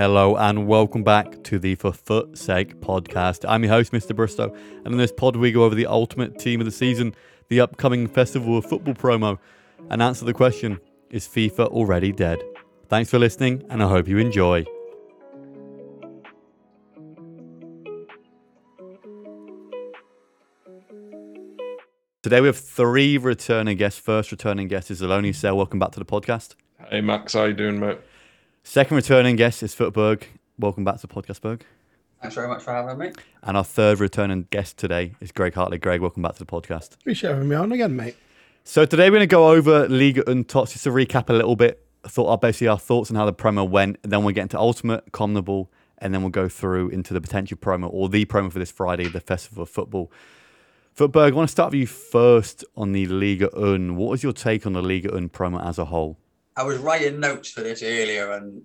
Hello and welcome back to the For Foot's Sake podcast. I'm your host, Mr. Bristow, and in this pod we go over the ultimate team of the season, the upcoming Festival of Football promo, and answer the question Is FIFA already dead? Thanks for listening, and I hope you enjoy. Today we have three returning guests. First returning guest is Aloni Sell. Welcome back to the podcast. Hey Max, how are you doing, mate? Second returning guest is Footberg. Welcome back to the podcast, Berg. Thanks very much for having me. And our third returning guest today is Greg Hartley. Greg, welcome back to the podcast. Appreciate having me on again, mate. So today we're going to go over Liga and Tots just to recap a little bit. Thought our basically our thoughts on how the promo went. And then we'll get into Ultimate, CONMEBOL, and then we'll go through into the potential promo or the promo for this Friday, the Festival of Football. Footberg, I want to start with you first on the Ligue 1. What was your take on the Ligue 1 promo as a whole? I was writing notes for this earlier and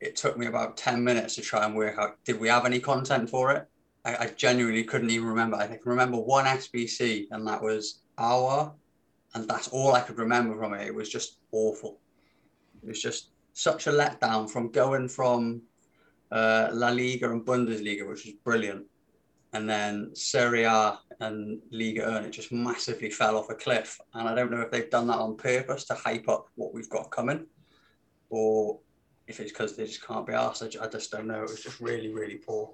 it took me about 10 minutes to try and work out did we have any content for it? I, I genuinely couldn't even remember. I can remember one SBC and that was our, and that's all I could remember from it. It was just awful. It was just such a letdown from going from uh, La Liga and Bundesliga, which was brilliant, and then Serie A and Liga and it just massively fell off a cliff. And I don't know if they've done that on purpose to hype up what we've got coming, or if it's because they just can't be asked. I just don't know. It was just really, really poor.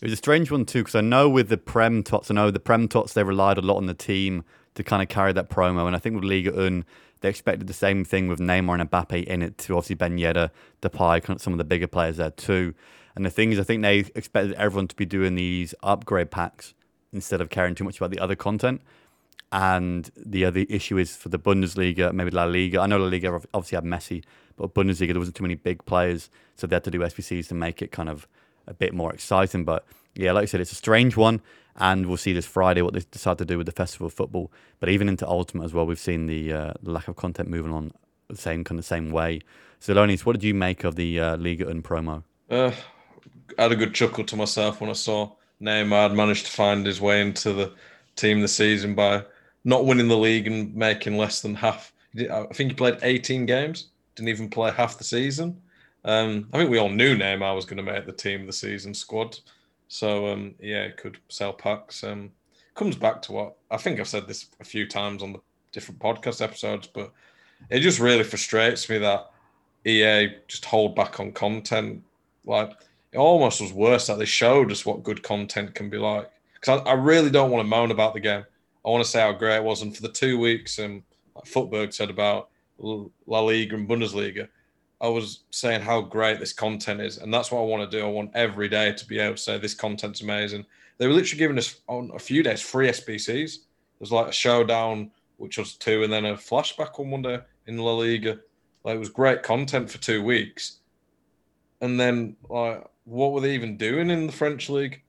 It was a strange one too, because I know with the Prem Tots, I know the Prem Tots they relied a lot on the team to kind of carry that promo, and I think with Ligue 1 they expected the same thing with Neymar and Mbappe in it to obviously Ben Yedder, Depay, some of the bigger players there too. And the thing is, I think they expected everyone to be doing these upgrade packs instead of caring too much about the other content. And the other issue is for the Bundesliga, maybe La Liga. I know La Liga obviously had Messi, but Bundesliga there wasn't too many big players, so they had to do SBCs to make it kind of a bit more exciting. But yeah, like I said, it's a strange one, and we'll see this Friday what they decide to do with the festival of football. But even into Ultimate as well, we've seen the, uh, lack of content moving on the same kind of same way. So, Lonis, what did you make of the uh, Liga and promo? Uh, had a good chuckle to myself when I saw Neymar had managed to find his way into the team this season by not winning the league and making less than half. I think he played 18 games, didn't even play half the season. Um, I think we all knew Neymar was going to make the team the season squad. So, um, yeah, it could sell packs. Um, comes back to what I think I've said this a few times on the different podcast episodes, but it just really frustrates me that EA just hold back on content. Like, it almost was worse that they showed us what good content can be like. Because I, I, really don't want to moan about the game. I want to say how great it was. And for the two weeks, and like Footberg said about La Liga and Bundesliga, I was saying how great this content is. And that's what I want to do. I want every day to be able to say this content's amazing. They were literally giving us on a few days free SBCs. There's like a showdown, which was two, and then a flashback on one day in La Liga. Like it was great content for two weeks. And then like what were they even doing in the French league?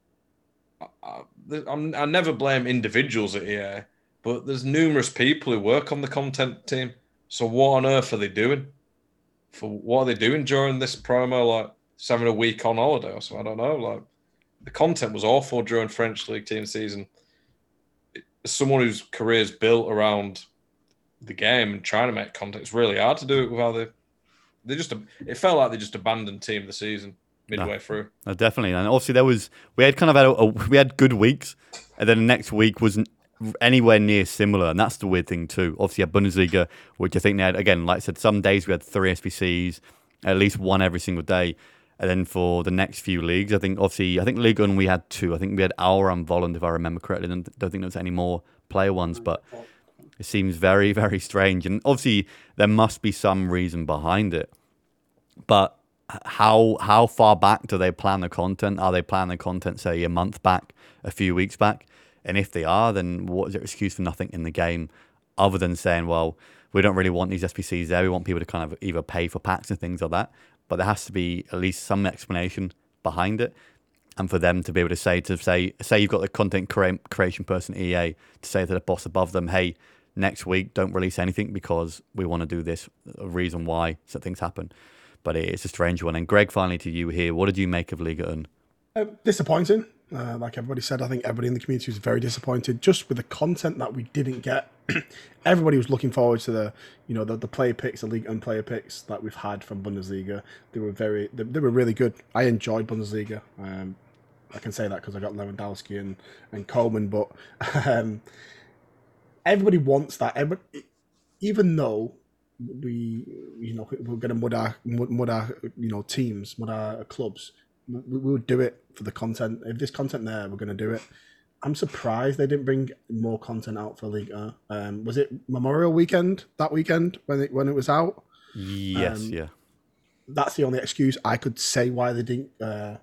I, I, I never blame individuals at EA, but there's numerous people who work on the content team. So what on earth are they doing? For what are they doing during this promo? Like having a week on holiday or something? I don't know. Like the content was awful during French league team season. As someone whose career is built around the game and trying to make content, it's really hard to do it without they they just it felt like they just abandoned team the season midway no, through. No, definitely, and obviously there was we had kind of had a, a, we had good weeks, and then the next week wasn't anywhere near similar, and that's the weird thing too. Obviously, a Bundesliga, which I think they had again, like I said, some days we had three SBCs, at least one every single day. And then for the next few leagues, I think obviously I think Ligue 1 we had two. I think we had Aouar and Volland, if I remember correctly. I don't think there was any more player ones, but it seems very, very strange. And obviously there must be some reason behind it. But how how far back do they plan the content? Are they planning the content say a month back, a few weeks back? And if they are, then what is their excuse for nothing in the game other than saying, well, we don't really want these SBCs there. We want people to kind of either pay for packs and things like that. But there has to be at least some explanation behind it. And for them to be able to say to say say you've got the content cre- creation person EA to say to the boss above them, hey, next week don't release anything because we want to do this. A reason why so things happen but it's a strange one. And Greg, finally to you here, what did you make of Ligue 1? Uh, disappointing. Uh, like everybody said, I think everybody in the community was very disappointed just with the content that we didn't get everybody was looking forward to the you know the, the player picks, the league and player picks that we've had from Bundesliga. They were very they, they were really good. I enjoyed Bundesliga. Um, I can say that because I got Lewandowski and and Coleman, but um, everybody wants that. Even though we you know we're going to mud our mud our you know teams, mud our clubs, we, we would do it for the content. If there's content there, we're going to do it. I'm surprised they didn't bring more content out for League. Um, was it Memorial Weekend that weekend when it when it was out? Yes, um, yeah. That's the only excuse I could say why they didn't uh,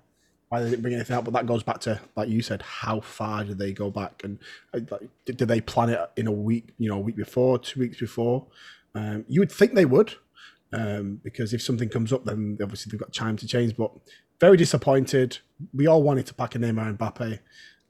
why they didn't bring anything out. But that goes back to like you said, how far did they go back and uh, like, did, did they plan it in a week? You know, a week before, two weeks before. Um, you would think they would, um, because if something comes up, then obviously they've got time to change. But very disappointed. We all wanted to pack a Neymar and Mbappe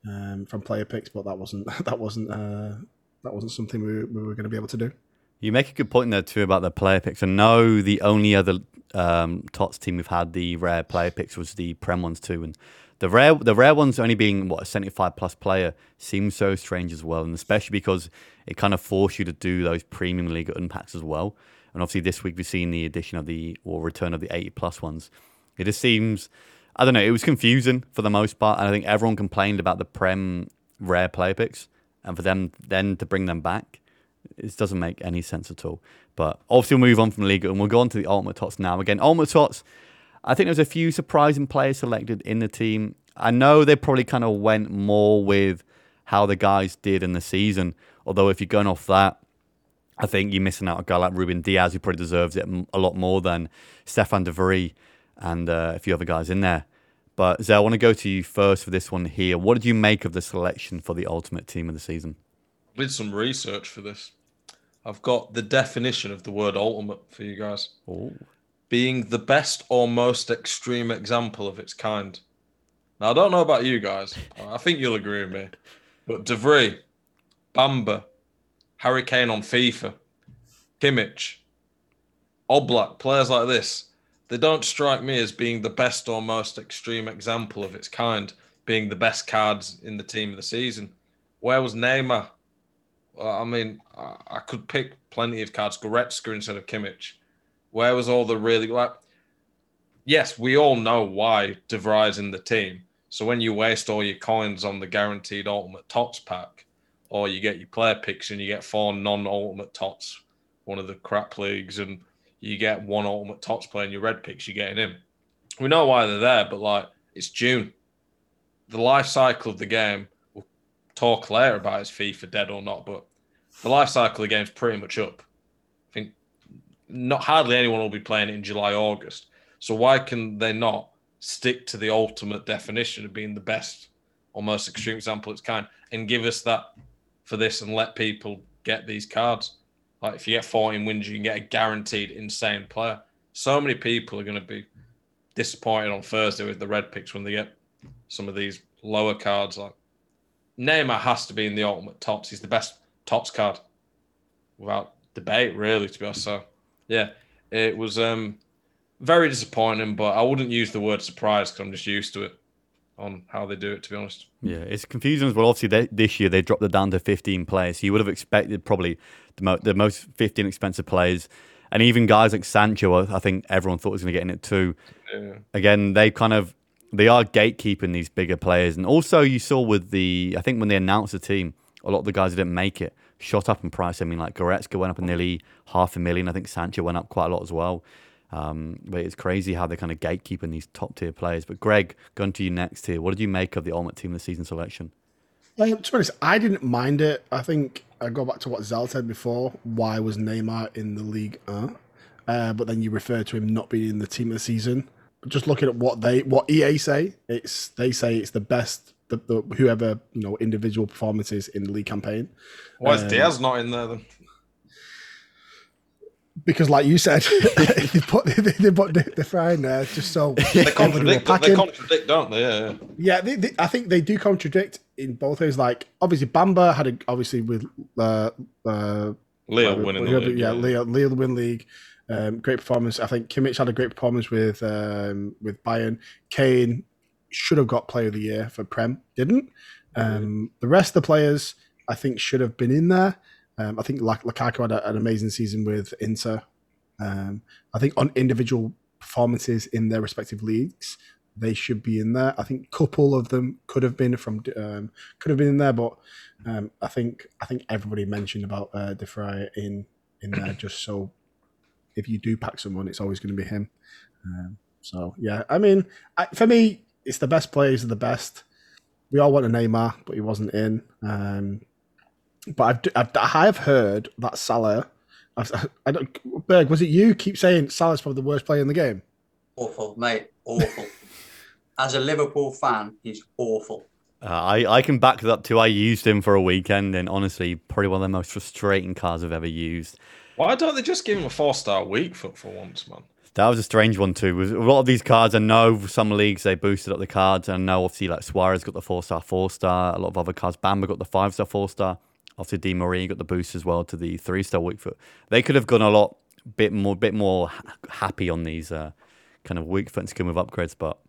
um, from player picks, but that wasn't that wasn't uh, that wasn't something we, we were going to be able to do. You make a good point there too about the player picks. I know the only other um, Tots team we've had the rare player picks was the Prem ones too, and the rare the rare ones only being what a seventy five plus player seems so strange as well, and especially because it kind of forced you to do those premium league unpacks as well. And obviously this week we've seen the addition of the or return of the eighty plus ones. It just seems I don't know. It was confusing for the most part, and I think everyone complained about the Prem rare player picks, and for them then to bring them back, it doesn't make any sense at all. But obviously, we'll move on from Liga and we'll go on to the Ultimate Tots now. Again, Ultimate Tots, I think there's a few surprising players selected in the team. I know they probably kind of went more with how the guys did in the season. Although, if you're going off that, I think you're missing out a guy like Ruben Dias, who probably deserves it a lot more than Stefan de Vrij and uh, a few other guys in there. But Zay, I want to go to you first for this one here. What did you make of the selection for the ultimate team of the season? I did some research for this. I've got the definition of the word ultimate for you guys. Ooh. Being the best or most extreme example of its kind. Now, I don't know about you guys. I think you'll agree with me. But De Vrij, Bamba, Harry Kane on FIFA, Kimmich, Oblak, players like this, they don't strike me as being the best or most extreme example of its kind, being the best cards in the team of the season. Where was Neymar? I mean, I could pick plenty of cards. Goretzka instead of Kimmich. Where was all the really like? Yes, we all know why De Vrij's in the team. So when you waste all your coins on the guaranteed ultimate tots pack, or you get your player picks and you get four non-ultimate tots, one of the crap leagues, and you get one ultimate tots player in your red picks, you're getting him. We know why they're there, but like it's June. The life cycle of the game, we'll talk later about is FIFA dead or not, but the life cycle of the game's pretty much up. Not hardly anyone will be playing it in July, August. So why can they not stick to the ultimate definition of being the best or most extreme example of its kind and give us that for this and let people get these cards? Like if you get 14 wins, you can get a guaranteed insane player. So many people are going to be disappointed on Thursday with the red picks when they get some of these lower cards. Like Neymar has to be in the ultimate tots. He's the best tots card without debate, really. To be honest, so yeah, it was um very disappointing. But I wouldn't use the word surprise because I'm just used to it on how they do it. To be honest, yeah, it's confusing as well. Obviously, they, this year they dropped it down to 15 players. So you would have expected probably the, mo- the most 15 expensive players. And even guys like Sancho, I think everyone thought was going to get in it too. Yeah. Again, they kind of they are gatekeeping these bigger players. And also, you saw with the I think when they announced the team, a lot of the guys didn't make it shot up in price. I mean, like Goretzka went up nearly half a million. I think Sancho went up quite a lot as well. Um, but it's crazy how they're kind of gatekeeping these top tier players. But Greg, going to you next here. What did you make of the ultimate team of the season selection? Um, to be honest, I didn't mind it. I think I go back to what Zal said before. Why was Neymar in the league? Uh, uh, but then you refer to him not being in the team of the season. Just looking at what they, what EA say, it's they say it's the best. The, the whoever you know individual performances in the league campaign. Why is um, Dias not in there then? because, like you said, they put they, they put the, De Vrij in there just so they contradict. They contradict, don't they? Yeah, yeah. yeah they, they, I think they do contradict in both ways. Like obviously, Bamba had a, obviously with uh, uh, Leo winning the league. Yeah, yeah, Leo Leo the win league. Um, great performance. I think Kimmich had a great performance with um, with Bayern. Kane should have got Player of the Year for Prem, didn't. Um, the rest of the players, I think, should have been in there. Um, I think Lak- Lukaku had a, an amazing season with Inter. Um, I think on individual performances in their respective leagues, they should be in there. I think a couple of them could have been from um, could have been in there, but um, I think I think everybody mentioned about uh, De Vrij in in there just so if you do pack someone, it's always going to be him. Um, so yeah, I mean, I, for me, it's the best players are the best. We all want a Neymar, but he wasn't in. Um, but I've, I've I have heard that Salah. I've, I don't, Berg, was it you? Keep saying Salah's probably the worst player in the game. Awful, mate. Awful. As a Liverpool fan, he's awful. Uh, I, I can back that up too. I used him for a weekend, and honestly, probably one of the most frustrating cards I've ever used. Why don't they just give him a four star week for, for once, man? That was a strange one too. With a lot of these cards, I know some leagues they boosted up the cards. I know obviously like Suarez got the four star, four star. A lot of other cards, Bamba got the five star, four star. Obviously, Di Maria got the boost as well to the three star weak foot. They could have gone a lot bit more, bit more happy on these uh, kind of weak foot and skin with upgrades. But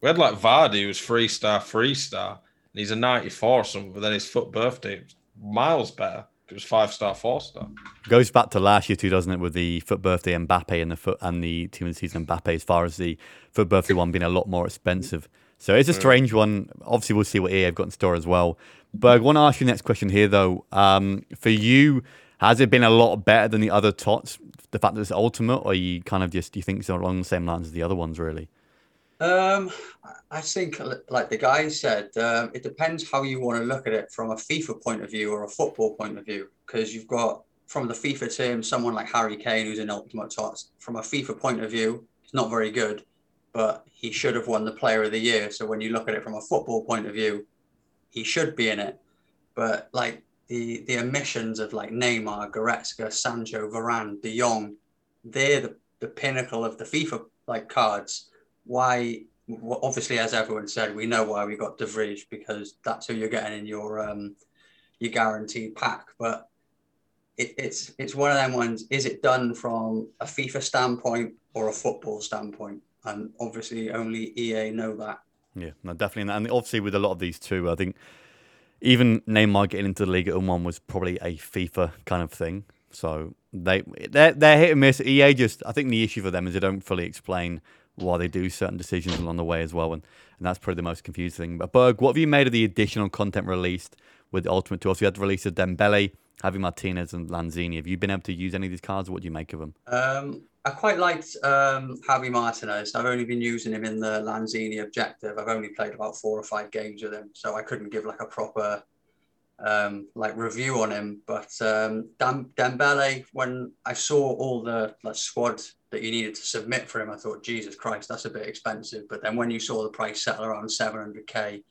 we had like Vardy, was three star, three star, and he's a ninety four or something. But then his FUT Birthday miles better. It was five star, four star. Goes back to last year too, doesn't it? With the FUT Birthday Mbappe and the foot and the team of the season Mbappe, as far as the FUT Birthday one being a lot more expensive. So it's a strange one. Obviously, we'll see what EA have got in store as well. Berg, I want to ask you the next question here though. Um, for you, has it been a lot better than the other tots? The fact that it's ultimate, or you kind of just do you think it's along the same lines as the other ones, really? Um, I think, like the guy said, um, it depends how you want to look at it from a FIFA point of view or a football point of view. Because you've got, from the FIFA team, someone like Harry Kane who's in Ultimate Tots. From a FIFA point of view, he's not very good, but he should have won the Player of the Year. So when you look at it from a football point of view, he should be in it. But like the the omissions of like Neymar, Goretzka, Sancho, Varane, De Jong, they're the, the pinnacle of the FIFA like cards. Why well, obviously, as everyone said, we know why we got De Vrij because that's who you're getting in your um, your guaranteed pack. But it, it's it's one of them ones. Is it done from a FIFA standpoint or a football standpoint? And obviously, only EA know that. Yeah, no, definitely, and obviously with a lot of these too, I think even Neymar getting into the league at one was probably a FIFA kind of thing. So they they're, they're hit and miss. EA just I think the issue for them is they don't fully explain why they do certain decisions along the way as well. And, and that's probably the most confusing thing. But Berg, what have you made of the additional content released with Ultimate Tots? You had the release of Dembele, Javi Martinez, and Lanzini. Have you been able to use any of these cards? What do you make of them? Um, I quite liked um, Javi Martinez. I've only been using him in the Lanzini objective. I've only played about four or five games with him, so I couldn't give like a proper um, like review on him. But um, Dembele, when I saw all the like, squad that you needed to submit for him, I thought, Jesus Christ, that's a bit expensive. But then when you saw the price settle around 700k,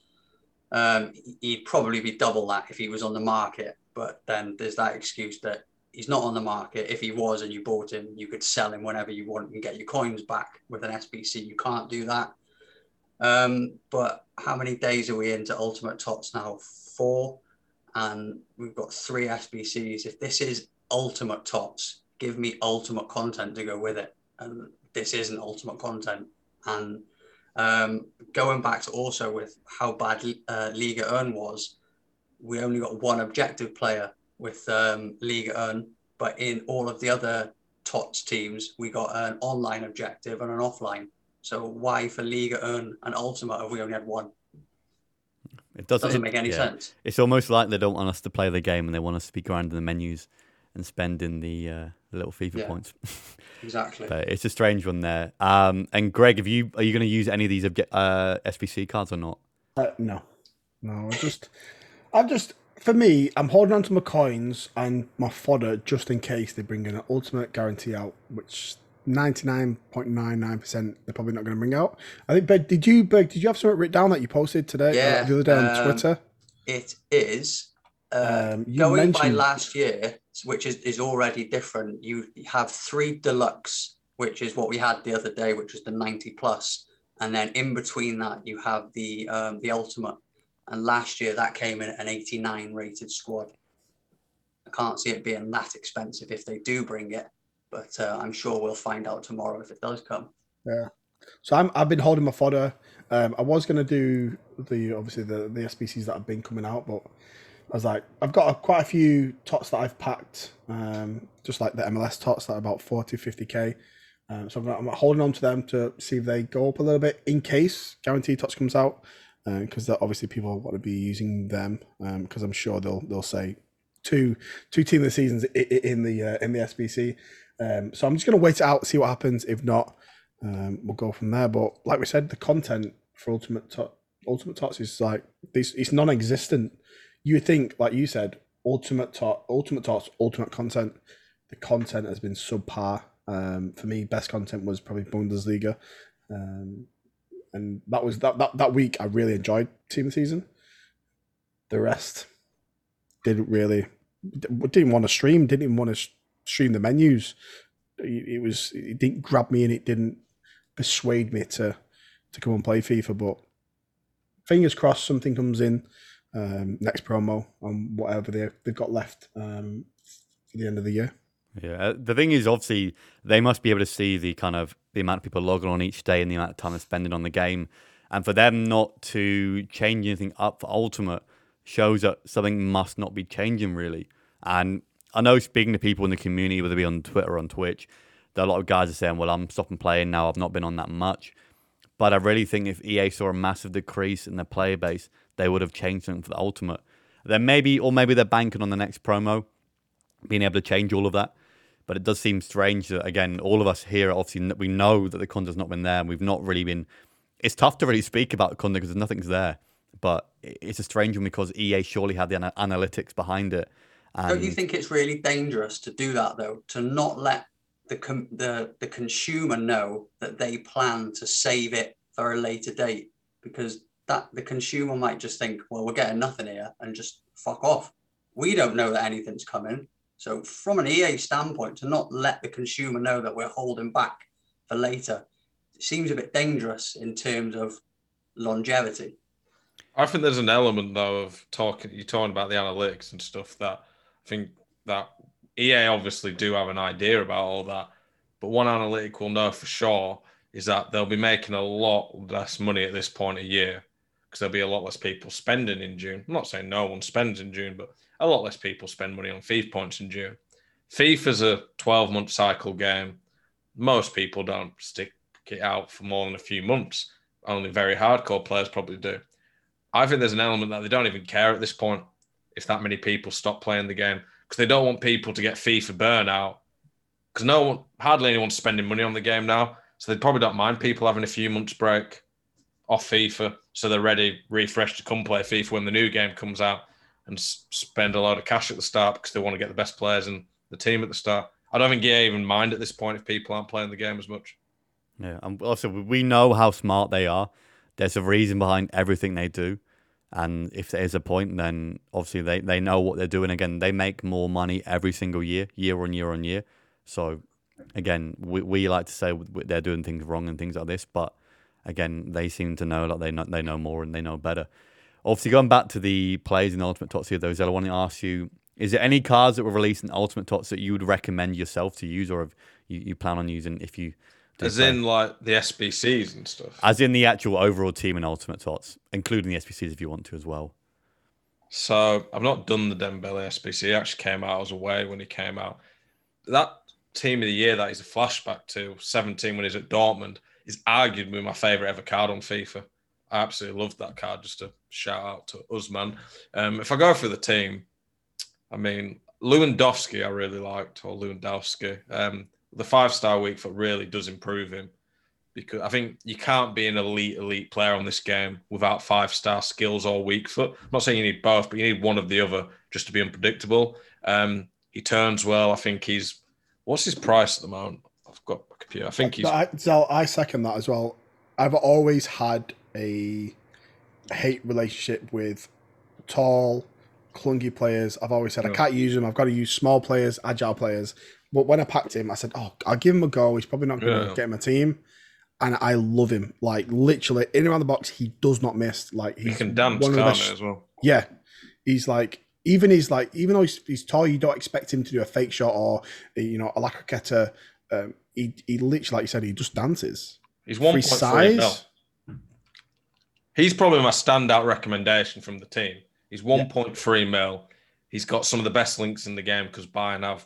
um, he'd probably be double that if he was on the market. But then there's that excuse that he's not on the market. If he was and you bought him, you could sell him whenever you want and get your coins back with an SBC. You can't do that. Um, but how many days are we into Ultimate Tots now? Four and we've got three SBCs. If this is ultimate tots, give me ultimate content to go with it. And this isn't ultimate content. And um, going back to also with how bad uh, Ligue 1 was, we only got one objective player with um, Ligue 1, but in all of the other TOTS teams, we got an online objective and an offline. So why for Ligue 1 and Ultimate have we only had one? It doesn't, doesn't make any yeah. sense. It's almost like they don't want us to play the game and they want us to be grinding the menus and spending the, uh, the little FIFA yeah. points. exactly. But it's a strange one there. Um, and Greg, have you are you going to use any of these obje- uh, SBC cards or not? Uh, no, no. I just, I just for me, I'm holding on to my coins and my fodder just in case they bring an ultimate guarantee out, which 99.99% they're probably not going to bring out. I think, Berg, did you, Berg, did you have something written down that you posted today, uh, yeah, the other day on um, Twitter? It is. Uh, um, going mentioned... by last year, which is, is already different, you have three deluxe, which is what we had the other day, which was the 90 plus. And then in between that, you have the um, the ultimate. And last year, that came in an 89 rated squad. I can't see it being that expensive if they do bring it but uh, I'm sure we'll find out tomorrow if it does come. Yeah. So I'm, I've been holding my fodder. Um, I was going to do the obviously the the SBCs that have been coming out, but I was like, I've got a, quite a few tots that I've packed, um, just like the MLS tots that are about 40, 50k. Um, so I'm, I'm holding on to them to see if they go up a little bit in case guaranteed tots comes out, because uh, obviously people want to be using them because um, I'm sure they'll they'll say two two team of the seasons in the uh, in the SBC. Um, so I'm just to wait it out, see what happens. If not, um, we'll go from there. But like we said, the content for Ultimate Ultimate Tots is like this. It's non-existent. You think, like you said, Ultimate Tot, Ultimate Tots, Ultimate content. The content has been subpar. Um, for me, best content was probably Bundesliga, um, and that was that, that that week. I really enjoyed Team of the Season. The rest didn't really didn't want to stream. Didn't even want to stream the menus. It was it didn't grab me and it didn't persuade me to to come and play FIFA. But fingers crossed, something comes in um, next promo on whatever they they've got left um, for the end of the year. Yeah, uh, the thing is, obviously, they must be able to see the kind of the amount of people logging on each day and the amount of time they're spending on the game, and for them not to change anything up for Ultimate shows that something must not be changing really. And I know speaking to people in the community, whether it be on Twitter or on Twitch, that a lot of guys are saying, "Well, I'm stopping playing now. I've not been on that much." But I really think if EA saw a massive decrease in their player base, they would have changed something for the Ultimate. Then maybe, or maybe they're banking on the next promo, being able to change all of that. But it does seem strange that again, all of us here obviously we know that the content's not been there, and we've not really been. It's tough to really speak about the content because nothing's there. But it's a strange one because EA surely had the ana- analytics behind it and... Don't you think it's really dangerous to do that though? To not let the com- the the consumer know that they plan to save it for a later date because that the consumer might just think, well, we're getting nothing here and just fuck off. We don't know that anything's coming. So from an EA standpoint, to not let the consumer know that we're holding back for later, seems a bit dangerous in terms of longevity. I think there's an element though of talking. You're talking about the analytics and stuff that I think that EA obviously do have an idea about all that, but one analytic will know for sure is that they'll be making a lot less money at this point of year because there'll be a lot less people spending in June. I'm not saying no one spends in June, but a lot less people spend money on FIFA points in June. FIFA's a 12 month cycle game. Most people don't stick it out for more than a few months. Only very hardcore players probably do. I think there's an element that they don't even care at this point if that many people stop playing the game because they don't want people to get FIFA burnout. Because no one, hardly anyone's spending money on the game now, so they probably don't mind people having a few months break off FIFA, so they're ready, refreshed to come play FIFA when the new game comes out and spend a lot of cash at the start because they want to get the best players in the team at the start. I don't think EA even mind at this point if people aren't playing the game as much. Yeah, and also we know how smart they are. There's a reason behind everything they do. And if there is a point, then obviously they, they know what they're doing. Again, they make more money every single year, year on year on year. So, again, we, we like to say they're doing things wrong and things like this, but again, they seem to know like they know they know more and they know better. Obviously, going back to the plays in Ultimate Tots here, though, I want to ask you: Is there any cards that were released in Ultimate Tots that you would recommend yourself to use, or you, you plan on using if you as in like the SBCs and stuff. As in the actual overall team in Ultimate Tots, including the SBCs if you want to as well. So I've not done the Dembele SBC. He actually came out. I was away when he came out. That team of the year that is a flashback to 17 when he's at Dortmund is arguably my favourite ever card on FIFA. I absolutely loved that card. Just a shout out to Usman. Um, if I go for the team, I mean Lewandowski, I really liked, or Lewandowski. Um, the five star weak foot really does improve him because I think you can't be an elite elite player on this game without five star skills or weak foot. I'm not saying you need both, but you need one of the other just to be unpredictable. Um, he turns well. I think he's what's his price at the moment? Got my computer. I think he's. I, so I second that as well. I've always had a hate relationship with tall, clunky players. I've always said I can't use them. I've got to use small players, agile players. But when I packed him, I said, "Oh, I'll give him a go. He's probably not going to yeah. get a team." And I love him. Like literally, in around the box, he does not miss. Like he can dance, one of the best, as well. Yeah, he's like even he's like even though he's, he's tall, you don't expect him to do a fake shot or you know a lacroqueta. Um, he he literally, like you said, he just dances. He's one size. He's probably my standout recommendation from the team He's 1.3 mil. He's got some of the best links in the game because Bayern have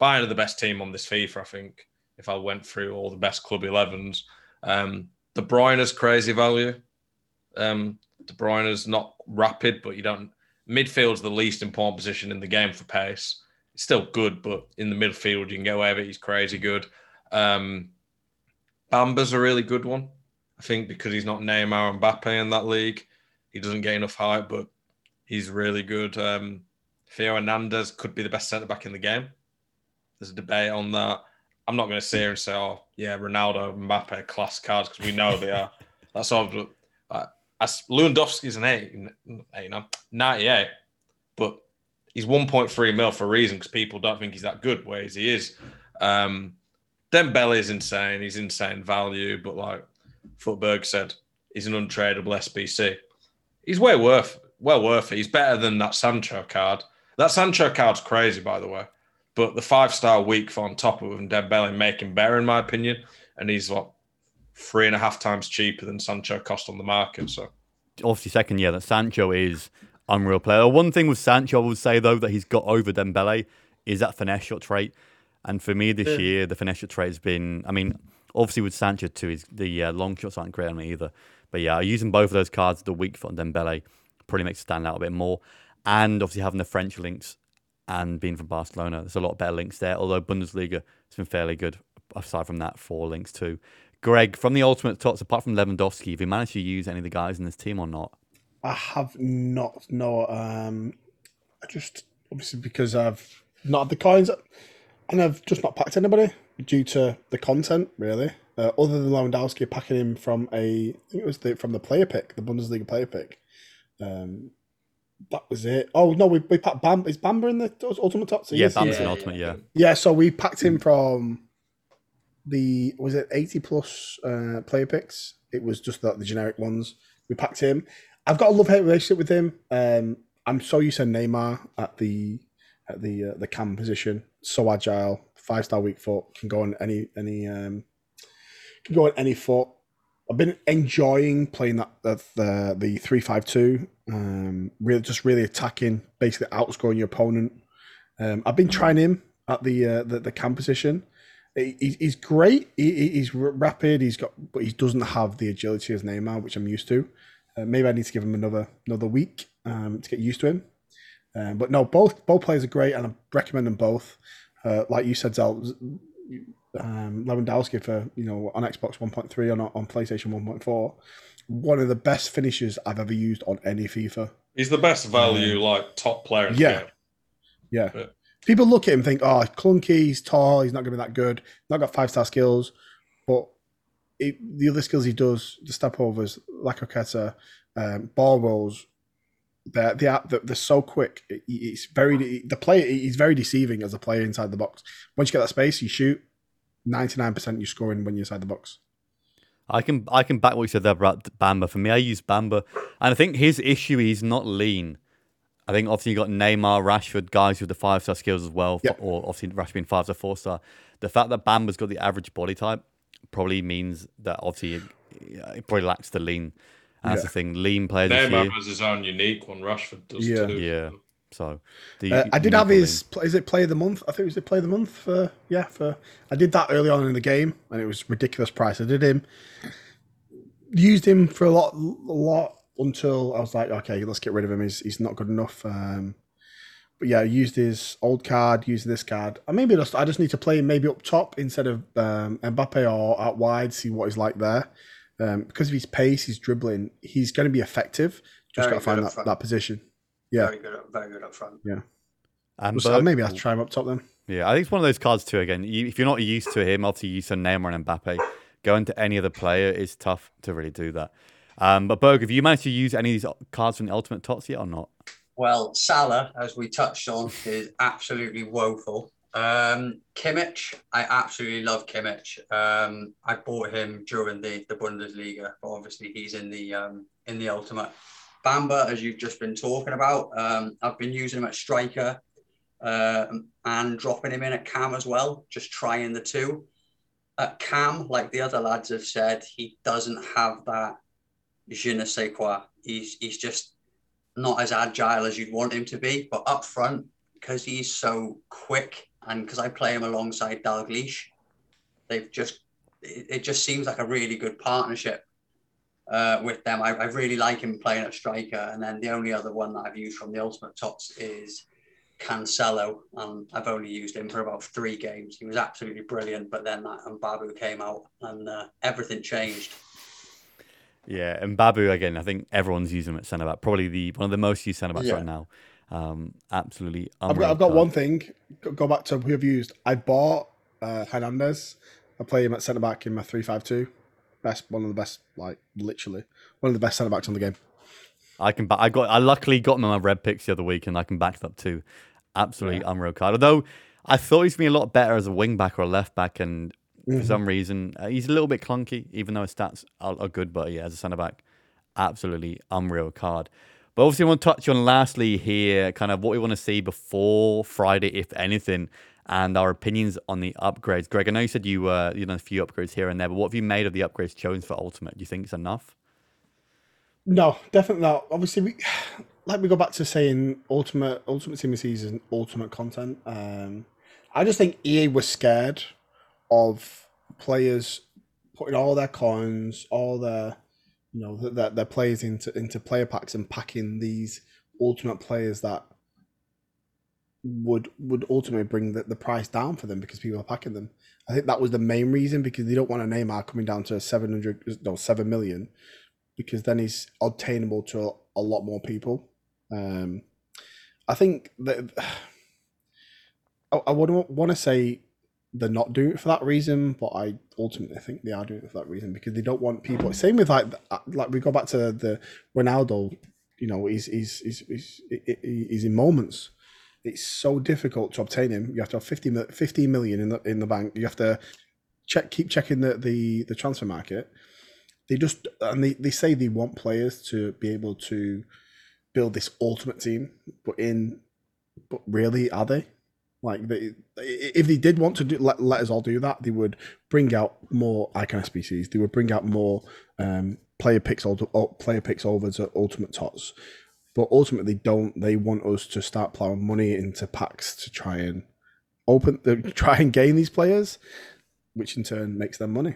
Bayern are the best team on this FIFA, I think. If I went through all the best club 11s, um, De is crazy value. Um, De is not rapid, but you don't. Midfield's the least important position in the game for pace. It's still good, but in the midfield you can go over. He's crazy good. Um, Bamba's a really good one. I think because he's not Neymar and Mbappe in that league, he doesn't get enough hype, but he's really good. Um, Theo Hernandez could be the best centre back in the game. There's a debate on that. I'm not going to sit here and say, oh, yeah, Ronaldo, Mbappe, class cards, because we know they are. That's all. Uh, as Lewandowski's an 8, 8 no, 98, but he's 1.3 mil for a reason because people don't think he's that good, whereas he is. Um, Dembele is insane. He's insane value, but like Footberg said, he's an untradeable SBC. He's way worth well worth it. He's better than that Sancho card. That Sancho card's crazy, by the way. But the five star week for on top of him, Dembele make him better, in my opinion. And he's what three and a half times cheaper than Sancho cost on the market. So obviously, second year that Sancho is unreal player. One thing with Sancho, I would say though that he's got over Dembele is that finesse shot trait. And for me this yeah. year, the finesse shot trait has been. I mean, obviously with Sancho too, his, the uh, long shots aren't great on me either. But yeah, using both of those cards the week for Dembele probably makes it stand out a bit more. And obviously having the French links and being from Barcelona, there's a lot better links there. Although Bundesliga has been fairly good aside from that, four links too. Greg, from the ultimate tots, apart from Lewandowski, have you managed to use any of the guys in this team or not? I have not. No, um, I just obviously because I've not had the coins, and I've just not packed anybody due to the content. Really, uh, other than Lewandowski packing him from a, I think it was the, from the player pick, the Bundesliga player pick. Um, that was it. Oh no, we we packed Bam. Is Bamba in the ultimate top? So yeah, Bamba's yeah, in ultimate. Yeah. Yeah, so we packed him from the was it eighty plus uh, player picks. It was just the, the generic ones. We packed him. I've got a love hate relationship with him. Um, I'm so used to Neymar at the at the uh, the cam position. So agile, five star weak foot can go on any any um, can go on any foot. I've been enjoying playing that, the the three five two. Um, really, just really attacking, basically outscoring your opponent. Um, I've been trying him at the uh, the, the cam position. He, he's great. He, he's rapid. He's got, but he doesn't have the agility as Neymar, which I'm used to. Uh, maybe I need to give him another another week um, to get used to him. Um, but no, both both players are great, and I recommend them both. Uh, like you said, Zal, um, Lewandowski for you know on Xbox 1.3 on on PlayStation 1.4, one of the best finishes I've ever used on any FIFA. He's the best value, um, like top player. yeah. yeah, yeah. People look at him and think, oh, clunky, he's tall, he's not going to be that good, not got five star skills, but it, the other skills he does, the step overs, like um, ball rolls, they're, they're, they're so quick. It's very the player. He's very deceiving as a player inside the box. Once you get that space, you shoot. Ninety nine percent you're scoring when you're inside the box. I can I can back what you said there about Bamba. For me, I use Bamba, and I think his issue is not lean. I think obviously you got Neymar, Rashford, guys with the five star skills as well, yep. or obviously Rashford being five star, four star. The fact that Bamba's got the average body type probably means that obviously it, probably lacks the lean. And yeah. That's the thing. Lean players. Neymar has his own unique one. Rashford does yeah. too. Yeah. So uh, I did have his. Lean. Is it play of the month? I think it was the play of the month for yeah. For I did that early on in the game, and it was ridiculous price. I did him, used him for a lot, a lot until I was like, okay, let's get rid of him. He's he's not good enough. Um, but yeah, I used his old card, used this card. And maybe just I just need to play him maybe up top instead of um, Mbappe or out wide, see what he's like there. Um, because of his pace, his dribbling, he's going to be effective. Just got to find that, that position. Yeah, very good, very good up front. Yeah, and so maybe I'll try him up top then. Yeah, I think it's one of those cards too. Again, you, if you're not used to him, obviously you used to Neymar and Mbappe. Going to any other player is tough to really do that. Um, but Berg, have you managed to use any of these cards from the Ultimate Tots yet or not? Well, Salah, as we touched on, is absolutely woeful. Um, Kimmich, I absolutely love Kimmich. Um, I bought him during the, the Bundesliga, but obviously he's in the um, in the Ultimate. Bamba, as you've just been talking about, um, I've been using him at striker uh, and dropping him in at cam as well, just trying the two. At cam, like the other lads have said, he doesn't have that je ne sais quoi. He's he's just not as agile as you'd want him to be, but up front, because he's so quick and because I play him alongside Dalglish, they've just it, it, just seems like a really good partnership uh, with them. I, I, really like him playing at striker, and then the only other one that I've used from the Ultimate Tots is Cancelo, and I've only used him for about three games. He was absolutely brilliant, but then that and Babu came out, and uh, everything changed. Yeah, and Babu again. I think everyone's using him at centre back. Probably the one of the most used centre backs yeah. right now. Um, absolutely. I've got, I've got one thing. Go back to who I've used. I bought uh, Hernandez. I play him at centre back in my three five two. Best, one of the best, like literally one of the best centre backs on the game. I can. Back, I got. I luckily got him on my red picks the other week, and I can back that up too. Absolutely yeah. unreal card. Although I thought he's been a lot better as a wing back or a left back, and mm-hmm. for some reason uh, he's a little bit clunky. Even though his stats are, are good, but yeah, as a centre back, absolutely unreal card. But obviously, I want to touch on lastly here, kind of what we want to see before Friday, if anything, and our opinions on the upgrades. Greg, I know you said you uh, you know a few upgrades here and there, but what have you made of the upgrades chosen for Ultimate? Do you think it's enough? No, definitely not. Obviously, we like we go back to saying Ultimate Ultimate Team season, Ultimate content. Um, I just think EA was scared of players putting all their coins, all their you know that their players into into player packs and packing these ultimate players that would would ultimately bring the, the price down for them because people are packing them. I think that was the main reason because they don't want a Neymar coming down to 700 no 7 million because then he's obtainable to a, a lot more people. Um, I think that I, I would want to say they're not doing it for that reason, but I ultimately think they are doing it for that reason because they don't want people. Same with like uh, like we go back to the Ronaldo, you know, he's he's he's he's, he's in moments. It's so difficult to obtain him. You have to have 50, 50 million in the in the bank. You have to check keep checking the the, the transfer market. They just and they, they say they want players to be able to build this ultimate team, but in but really are they? Like they, if they did want to do, let, let us all do that, they would bring out more icon SBCs. They would bring out more um, player picks, player picks over to ultimate tots. But ultimately, don't they want us to start plowing money into packs to try and open, try and gain these players, which in turn makes them money.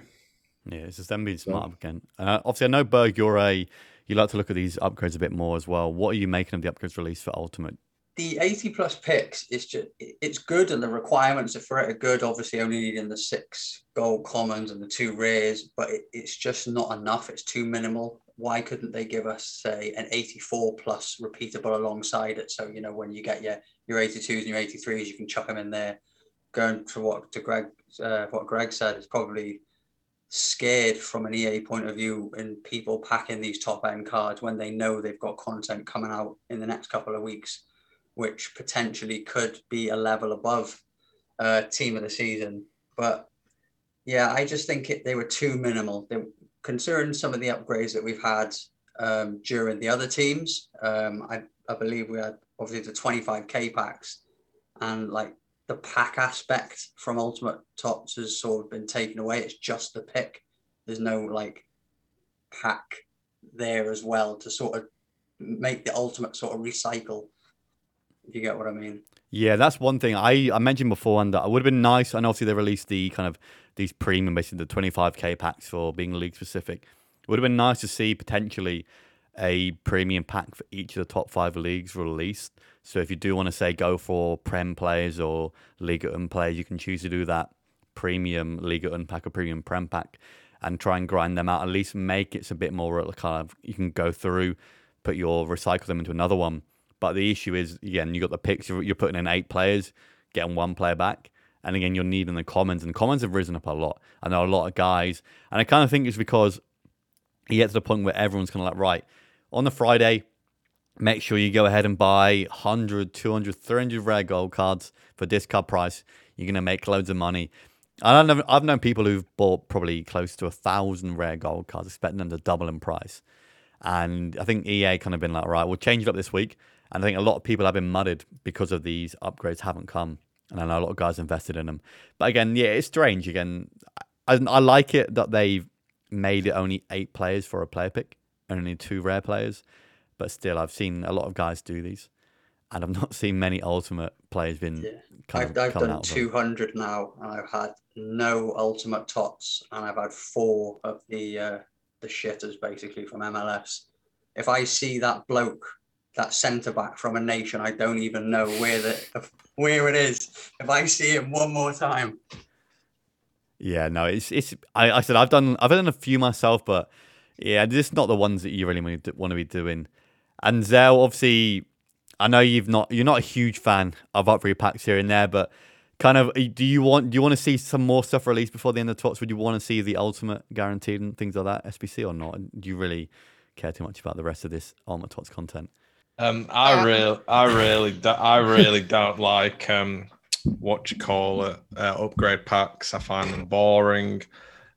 Yeah, it's just them being smart so. again. Uh, obviously, I know Berg, you're a you like to look at these upgrades a bit more as well. What are you making of the upgrades released for Ultimate? The 80 plus picks is just it's good and the requirements are for it are good obviously only needing the six gold commons and the two rares but it, it's just not enough it's too minimal. Why couldn't they give us say an 84 plus repeatable alongside it? So you know when you get your your 82s and your 83s you can chuck them in there. Going to what to greg uh, what greg said is probably scared from an ea point of view and people packing these top end cards when they know they've got content coming out in the next couple of weeks which potentially could be a level above uh, team of the season. But yeah, I just think it, they were too minimal. They, considering some of the upgrades that we've had um, during the other teams, um, I, I believe we had obviously the 25k packs and like the pack aspect from Ultimate Tots has sort of been taken away. It's just the pick. There's no like pack there as well to sort of make the ultimate sort of recycle you get what I mean. Yeah, that's one thing I, I mentioned before, and that would have been nice. And obviously, they released the kind of these premium, basically the 25k packs for being league specific. It would have been nice to see potentially a premium pack for each of the top five leagues released. So if you do want to say go for Prem players or Ligue 1 players, you can choose to do that premium Ligue 1 pack or premium Prem pack and try and grind them out. At least make it a bit more kind of you can go through, put your recycle them into another one but the issue is, again, you got the picks, you're putting in eight players, getting one player back. And again, you're needing the commons, and the commons have risen up a lot. I know a lot of guys, and I kind of think it's because you get to the point where everyone's kind of like, right, on the Friday, make sure you go ahead and buy 100, 200, 300 rare gold cards for discard price. You're going to make loads of money. I don't know, I've known people who've bought probably close to a thousand rare gold cards, expecting them to double in price. And I think EA kind of been like, right, we'll change it up this week. And I think a lot of people have been mudded because of these upgrades haven't come. And I know a lot of guys invested in them. But again, yeah, it's strange. Again, I, I like it that they've made it only eight players for a player pick only two rare players. but still, I've seen a lot of guys do these, and I've not seen many ultimate players been Yeah. kind I've, of I've done out. of 200 now, and I've had no ultimate tots, and I've had four of the uh, the shitters basically from MLS. If I see that bloke, that centre back from a nation, I don't even know where the where it is. If I see him one more time, Yeah, no, it's it's. I, I said I've done I've done a few myself, but yeah, just not the ones that you really want to, be doing. And Zell, obviously, I know you've not you're not a huge fan of upgrade packs here and there, but kind of eh, do you want do you want to see some more stuff released before the end of the tots? Would you want to see the ultimate guaranteed and things like that SBC or not? Do you really care too much about the rest of this ultimate tots content? Um, I really, I really, do- I really don't like um, what you call it, uh, upgrade packs. I find them boring.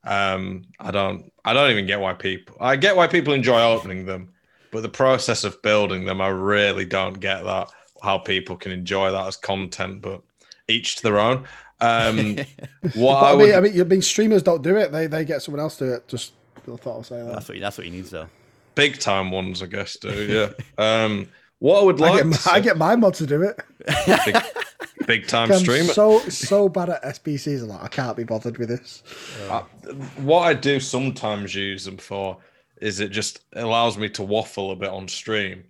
Um, I don't, I don't even get why people. I get why people enjoy opening them, but the process of building them, I really don't get that. How people can enjoy that as content, but each to their own. Um, what But I I, would, mean, I mean, I mean, streamers don't do it. They they get someone else to do it. Just I thought I'd say that. That's what that's what you need, Zell. Big time ones, I guess, do yeah. Um, what I would I like, get, to my, see- I get my mod to do it. big, big time I'm streamer. so so bad at SBCs. I'm like, I can't be bothered with this. Uh, what I do sometimes use them for is it just allows me to waffle a bit on stream,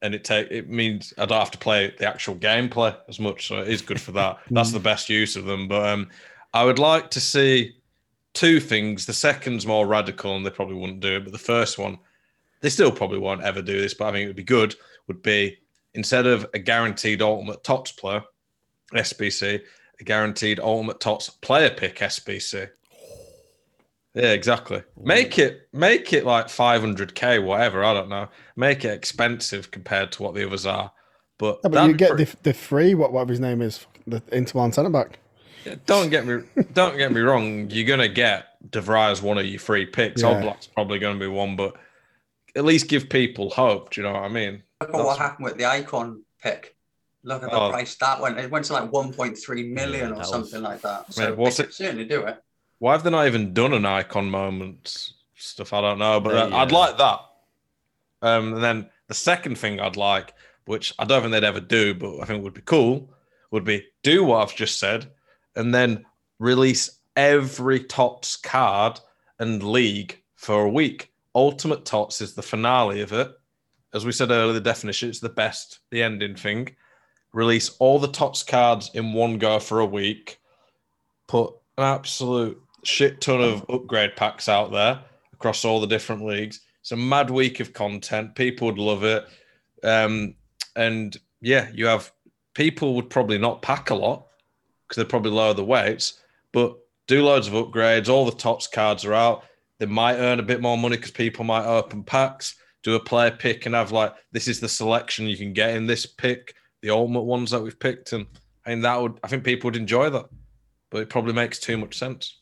and it take it means I don't have to play the actual gameplay as much, so it is good for that. That's the best use of them. But um, I would like to see two things. The second's more radical, and they probably wouldn't do it. But the first one, they still probably won't ever do this. But I think it would be good. Would be instead of a guaranteed ultimate tots player, SBC, a guaranteed ultimate tots player pick SBC. Yeah, exactly. Make it make it like 500k, whatever. I don't know. Make it expensive compared to what the others are. But, Yeah, but you get pretty- the, the free what whatever his name is, the Inter Milan centre back. don't get me don't get me wrong. You're gonna get De Vrij as one of your free picks. Yeah. Oblak's probably gonna be one, but at least give people hope. Do you know what I mean? look at what happened with the icon pick. Look at the Oh. price that went. It went to like 1.3 million Yeah, or something was- like that. So what's it- certainly do it. Why have they not even done an icon moment stuff? I don't know, but Yeah, uh, I'd like that. Um, and then the second thing I'd like, which I don't think they'd ever do, but I think would be cool, would be do what I've just said, and then release every tots card and league for a week. Ultimate Tots is the finale of it. As we said earlier, the definition is the best, the ending thing. Release all the Tots cards in one go for a week. Put an absolute shit ton of upgrade packs out there across all the different leagues. It's a mad week of content. People would love it. Um, and yeah, you have people would probably not pack a lot because they'd probably lower the weights, but do loads of upgrades. All the tots cards are out. They might earn a bit more money because people might open packs, do a player pick, and have like this is the selection you can get in this pick, the ultimate ones that we've picked, and I mean that would I think people would enjoy that, but it probably makes too much sense.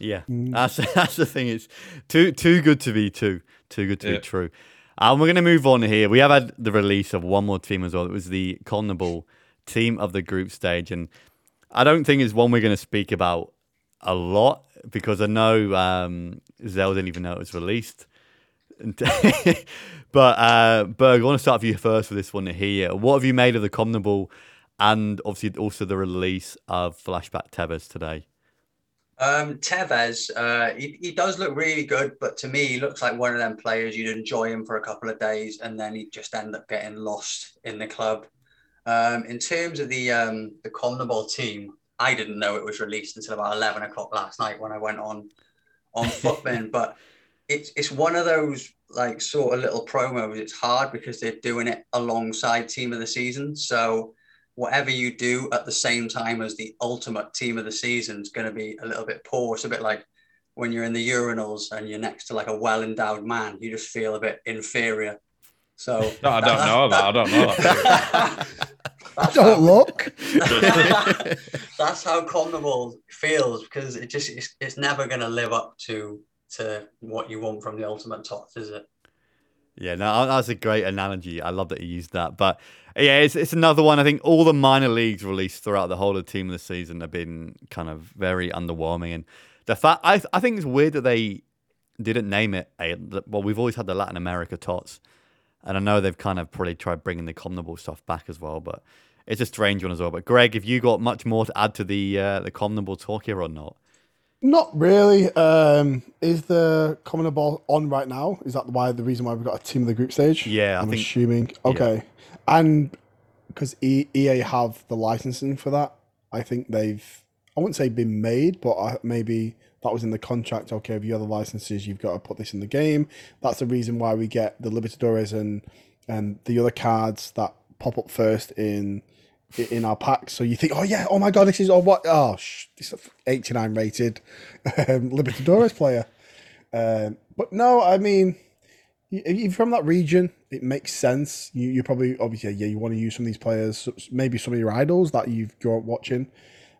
Yeah, Mm. that's that's the thing. It's too too good to be true. Too good to Yeah. be true. And we're gonna move on here. We have had the release of one more team as well. It was the CONMEBOL team of the group stage, and I don't think it's one we're gonna speak about a lot because I know um, Zell didn't even know it was released. But uh, Berg, I want to start with you first for this one here. What have you made of the CONMEBOL, and obviously also the release of Flashback Tevez today? Um, Tevez, uh, he, he does look really good, but to me, he looks like one of them players you'd enjoy him for a couple of days and then he'd just end up getting lost in the club. Um, in terms of the um, the CONMEBOL team, I didn't know it was released until about eleven o'clock last night when I went on on Footman. but it's it's one of those like sort of little promos. It's hard because they're doing it alongside Team of the Season, so whatever you do at the same time as the ultimate team of the season is going to be a little bit poor. It's a bit like when you're in the urinals and you're next to like a well endowed man, you just feel a bit inferior. So No, I don't know that. I don't know that. That's Don't how, look. that's how CONMEBOL feels because it just it's, it's never going to live up to to what you want from the ultimate tots, is it? Yeah, no, that's a great analogy. I love that you used that. But yeah, it's it's another one. I think all the minor leagues released throughout the whole of the team of the season have been kind of very underwhelming. And the fact I I think it's weird that they didn't name it a well. We've always had the Latin America tots, and I know they've kind of probably tried bringing the CONMEBOL stuff back as well, but it's a strange one as well. But Greg, have you got much more to add to the uh, the CONMEBOL talk here or not? Not really. Um, is the CONMEBOL on right now? Is that why the reason why we've got a team of the group stage? Yeah, I'm think- assuming. Okay, and because EA have the licensing for that, I think they've. I wouldn't say been made, but uh, maybe that was in the contract. Okay, if you have the licenses, you've got to put this in the game. That's the reason why we get the Libertadores and and the other cards that pop up first in in our packs. So you think, oh yeah, oh my god, this is oh what? Oh, sh- this is 89 rated um, Libertadores player. Um, but no, I mean, if you're from that region, it makes sense. You you probably obviously yeah you want to use some of these players, maybe some of your idols that you've grown watching.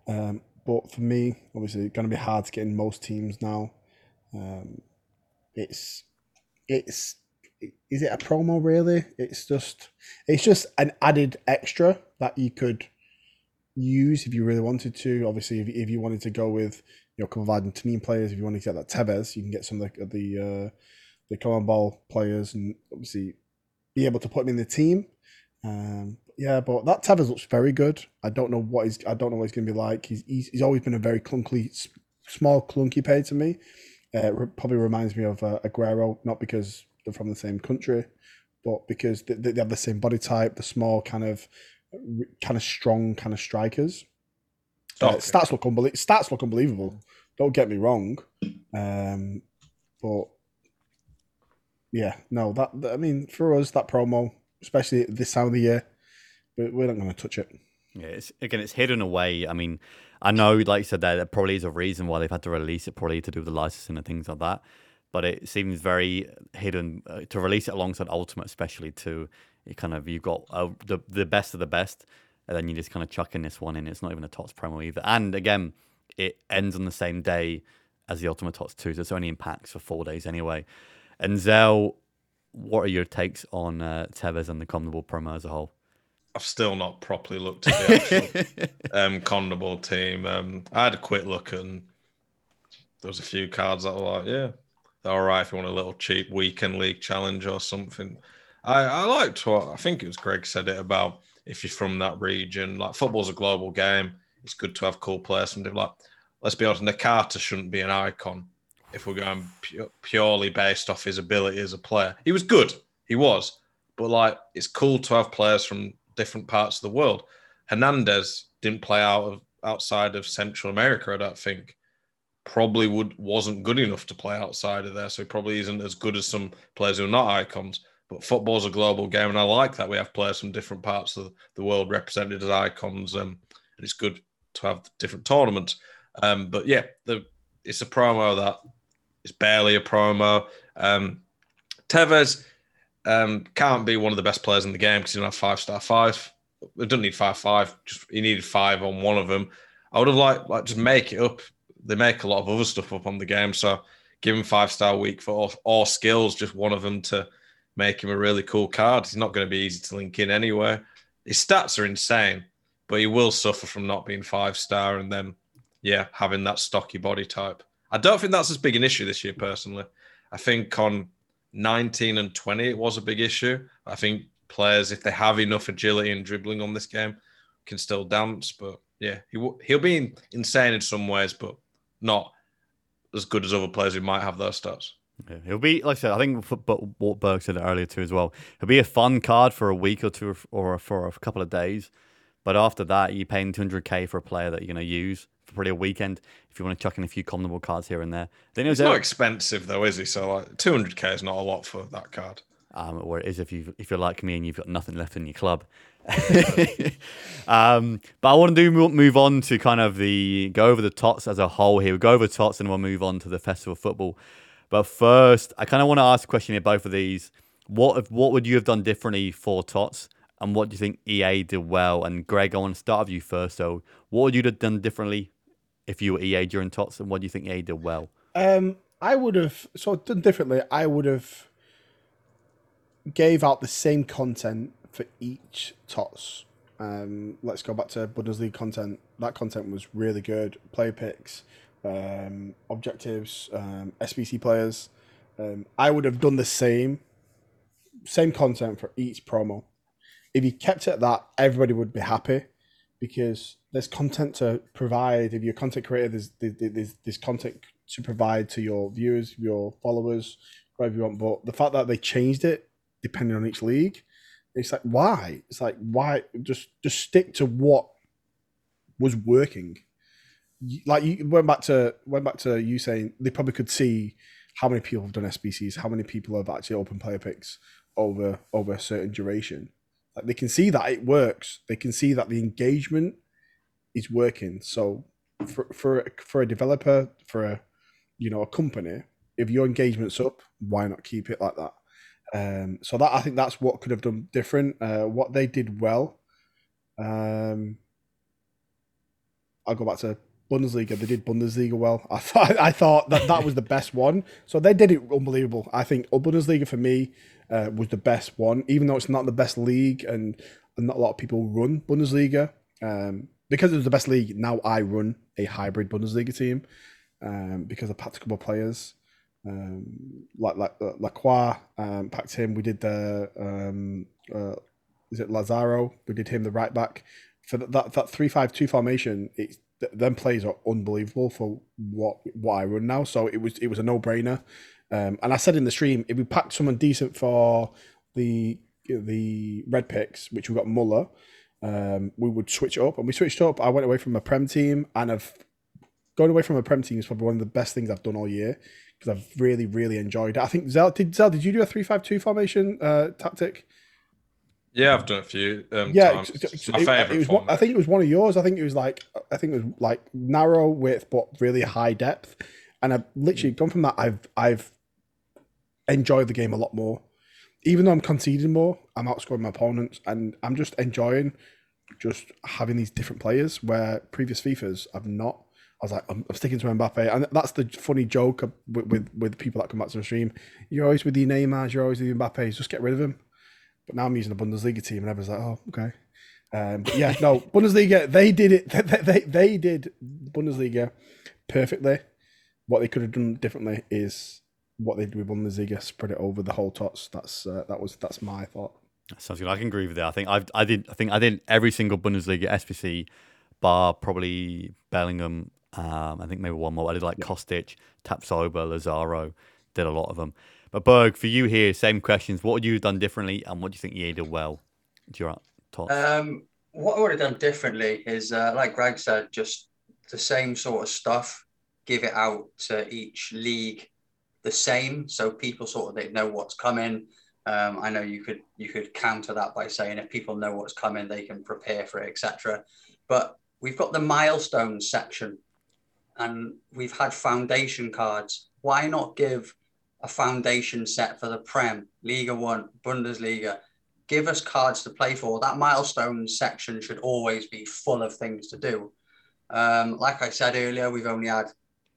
Um, but for me, obviously, it's going to be hard to get in most teams now. Um, it's it's is it a promo really? It's just it's just an added extra that you could use if you really wanted to. Obviously, if, if you wanted to go with you know, couple of Argentinian players, if you wanted to get that Tevez, you can get some of the the uh, the CONMEBOL players and obviously be able to put him in the team. Um, yeah, but that Tevez looks very good. I don't know what he's I don't know what he's going to be like. He's, he's he's always been a very clunky, small clunky player to me. Uh, probably reminds me of uh, Aguero, not because they're from the same country, but because they, they have the same body type, the small kind of kind of strong kind of strikers. Uh, Okay. stats look unbelievable. Stats look unbelievable. Don't get me wrong, um, but yeah, no. That, I mean, for us, that promo, especially this time of the year, we- we're not going to touch it. Yeah, it's, again, it's hidden away. I mean, I know, like you said, there, there probably is a reason why they've had to release it, probably to do with the licensing and things like that. But it seems very hidden uh, to release it alongside Ultimate, especially too. It kind of you've got uh, the the best of the best, and then you just kind of chuck in this one in. It's not even a Tots promo either. And again, it ends on the same day as the Ultimate Tots two, so it's only in packs for four days anyway. And Zell, what are your takes on uh, Tevez and the CONMEBOL promo as a whole? I've still not properly looked at the actual um, CONMEBOL team. Um, I had a quick look and there was a few cards that were like, yeah, they're all right if you want a little cheap weekend league challenge or something. I, I liked what I think it was Greg said it about if you're from that region. Like football's a global game. It's good to have cool players from. Like, let's be honest, Nakata shouldn't be an icon if we're going pu- purely based off his ability as a player. He was good, he was, but like it's cool to have players from different parts of the world. Hernandez didn't play out of outside of Central America, I don't think. Probably would wasn't good enough to play outside of there, so he probably isn't as good as some players who are not icons. But football's a global game, and I like that we have players from different parts of the world represented as icons. Um, and it's good to have different tournaments. Um, but yeah, the it's a promo that it's barely a promo. Um, Tevez um, can't be one of the best players in the game because he don't have five star five. It doesn't need five five. Just he needed five on one of them. I would have liked like just make it up. They make a lot of other stuff up on the game, so give him five star week for all, all skills. Just one of them to make him a really cool card. He's not going to be easy to link in anyway. His stats are insane, but he will suffer from not being five star and then yeah having that stocky body type. I don't think that's as big an issue this year personally. I think on 19 and 20 it was a big issue. I think players if they have enough agility and dribbling on this game can still dance, but yeah, he w- he'll be insane in some ways, but not as good as other players who might have those stats. Yeah, he'll be like I said. I think but what Berg said it earlier too as well. He'll be a fun card for a week or two, or for a couple of days. But after that, you're paying 200k for a player that you're going to use for probably a weekend. If you want to chuck in a few CONMEBOL cards here and there, then it It's not expensive though, is he? So like 200k is not a lot for that card. um, or it is if you if you're like me and you've got nothing left in your club. um, but I want to do move on to kind of the go over the tots as a whole here. We'll go over tots and we'll move on to the festival football. But first, I kind of want to ask a question here, both of these. What if, what would you have done differently for tots, and what do you think EA did well? And Greg, I want to start with you first. So, what would you have done differently if you were EA during tots, and what do you think EA did well? Um, I would have so done differently. I would have gave out the same content for each tots. Um, let's go back to Bundesliga content. That content was really good. Player picks, um, objectives, um, SBC players. Um, I would have done the same same content for each promo. If you kept it at that, everybody would be happy because there's content to provide. If you're a content creator, there's there's, there's content to provide to your viewers, your followers, whatever you want. But the fact that they changed it depending on each league, it's like why? It's like why? Just just stick to what was working. Like you went back to went back to you saying they probably could see how many people have done SBCs, how many people have actually opened player picks over over a certain duration. Like they can see that it works. They can see that the engagement is working. So for for for a developer, for a you know a company, if your engagement's up, why not keep it like that? Um, so that I think that's what could have done different. Uh, what they did well. Um, I'll go back to Bundesliga. They did Bundesliga well. I thought I thought that that was the best one. So they did it unbelievable. I think Bundesliga for me uh, was the best one, even though it's not the best league and, and not a lot of people run Bundesliga. Um, because it was the best league, now I run a hybrid Bundesliga team um, because of packed a couple of players. Um, like like uh, Lacroix um, packed him. We did the um, uh, is it Lazaro? We did him the right back for that that three five two formation. It's them plays are unbelievable for what what I run now. So it was it was a no brainer. Um, and I said in the stream, if we packed someone decent for the the red picks, which we got Muller, um, we would switch up. And we switched up. I went away from a prem team, and I've going away from a prem team is probably one of the best things I've done all year because I've really really enjoyed it. I think Zell did Zell did you do a three five two formation uh, tactic? Yeah, I've done a few. Um, yeah, times. it, it- my it favorite. was one, I think it was one of yours. I think it was like I think it was like narrow width but really high depth. And I've literally gone from that. I've I've enjoyed the game a lot more. Even though I'm conceding more, I'm outscoring my opponents, and I'm just enjoying just having these different players. Where previous FIFA's I've not. I was like, I'm, I'm sticking to Mbappe, and that's the funny joke with, with with people that come back to the stream. You're always with your Neymar, you're always with your Mbappe. Just get rid of him. But now I'm using a Bundesliga team, and everyone's like, oh, okay. Um, but yeah, no, Bundesliga, they did it. They, they, they did Bundesliga perfectly. What they could have done differently is what they did with Bundesliga, spread it over the whole tots. That's uh, that was that's my thought. That sounds good. I can agree with that. I think I've, I did. I think I did every single Bundesliga SBC, bar probably Bellingham. Um, I think maybe one more. I did like Kostic, Tapsoba, Lazaro. Did a lot of them. Berg, for you here, same questions. What would you have done differently, and what do you think EA did well? Do thoughts? Um, what I would have done differently is, uh, like Greg said, just the same sort of stuff. Give it out to each league the same, so people sort of they know what's coming. Um, I know you could you could counter that by saying if people know what's coming, they can prepare for it, etc. But we've got the milestones section, and we've had foundation cards. Why not give a foundation set for the Prem, Ligue 1, Bundesliga? give us cards to play for. That milestone section should always be full of things to do. Um, like I said earlier, we've only had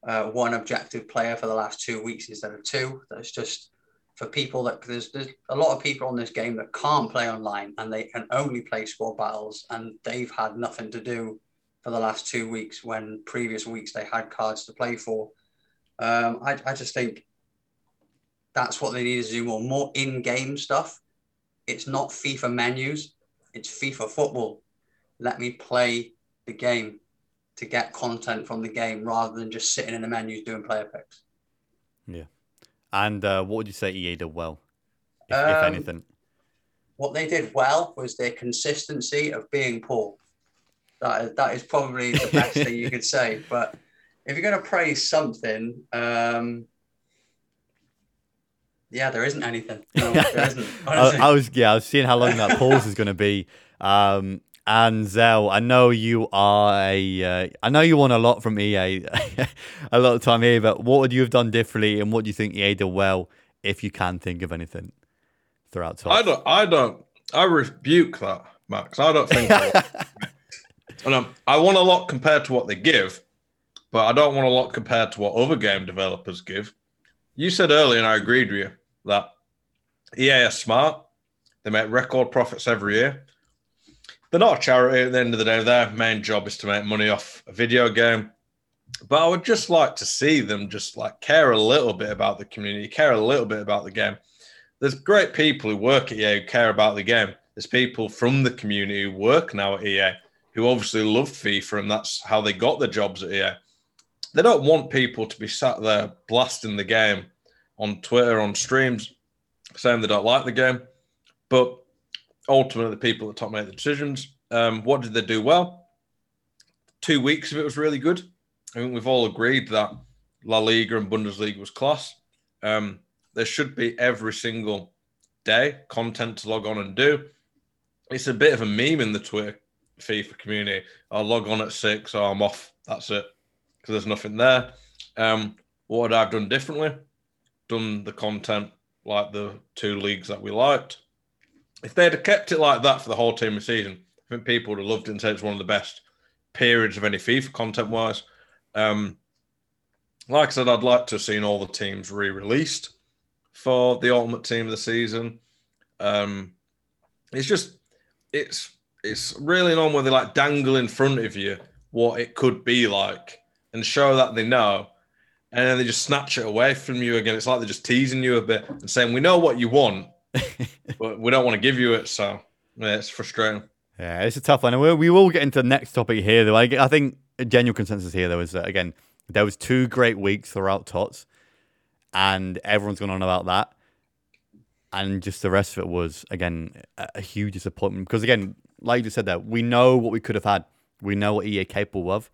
uh, one objective player for the last two weeks instead of two. That's just for people that there's, there's a lot of people on this game that can't play online and they can only play squad battles and they've had nothing to do for the last two weeks when previous weeks they had cards to play for. Um, I, I just think that's what they need to do more, more in-game stuff it's not FIFA menus, it's FIFA football. Let me play the game to get content from the game rather than just sitting in the menus doing player picks. Yeah. And uh, what would you say EA did well, if, if Um, anything? What they did well was their consistency of being poor. That is, that is probably the best thing you could say. But if you're going to praise something, um, yeah, there isn't anything. No, there isn't. I. I was yeah, I was seeing how long that pause is going to be. Um, and Zell, I know you are a, uh, I know you won a lot from EA, a lot of time here. But what would you have done differently, and what do you think EA did well, if you can think of anything throughout time? I don't. I don't. I rebuke that, Max. I don't think. I, no, I want a lot compared to what they give, but I don't want a lot compared to what other game developers give. You said earlier, and I agreed with you that EA are smart. They make record profits every year. They're not a charity at the end of the day. Their main job is to make money off a video game. But I would just like to see them just like care a little bit about the community, care a little bit about the game. there's great people who work at EA who care about the game. There's people from the community who work now at EA who obviously love FIFA and that's how they got their jobs at EA. They don't want people to be sat there blasting the game on Twitter, on streams, saying they don't like the game. But ultimately, the people at the top make the decisions. Um, what did they do well? Two weeks of it was really good. I think we've all agreed that La Liga and Bundesliga was class. Um, there should be every single day content to log on and do. It's a bit of a meme in the Twitter FIFA community. I'll log on at six, or I'm off. That's it, because there's nothing there. Um, what would I have done differently? Done the content like the two leagues that we liked. If they'd have kept it like that for the whole team of season, I think people would have loved it and said it's one of the best periods of any FIFA content wise. Um, like I said, I'd like to have seen all the teams re-released for the ultimate team of the season. Um, it's just it's it's really on where they like dangle in front of you what it could be like and show that they know, and then they just snatch it away from you again. It's like they're just teasing you a bit and saying, "We know what you want, but we don't want to give you it." So yeah, it's frustrating. Yeah, it's a tough one. And we, we will get into the next topic here, though. I, I think a general consensus here, though, is that, again, there was two great weeks throughout TOTS, and everyone's gone on about that. And just the rest of it was, again, a, a huge disappointment. Because, again, like you just said there, we know what we could have had. We know what EA capable of,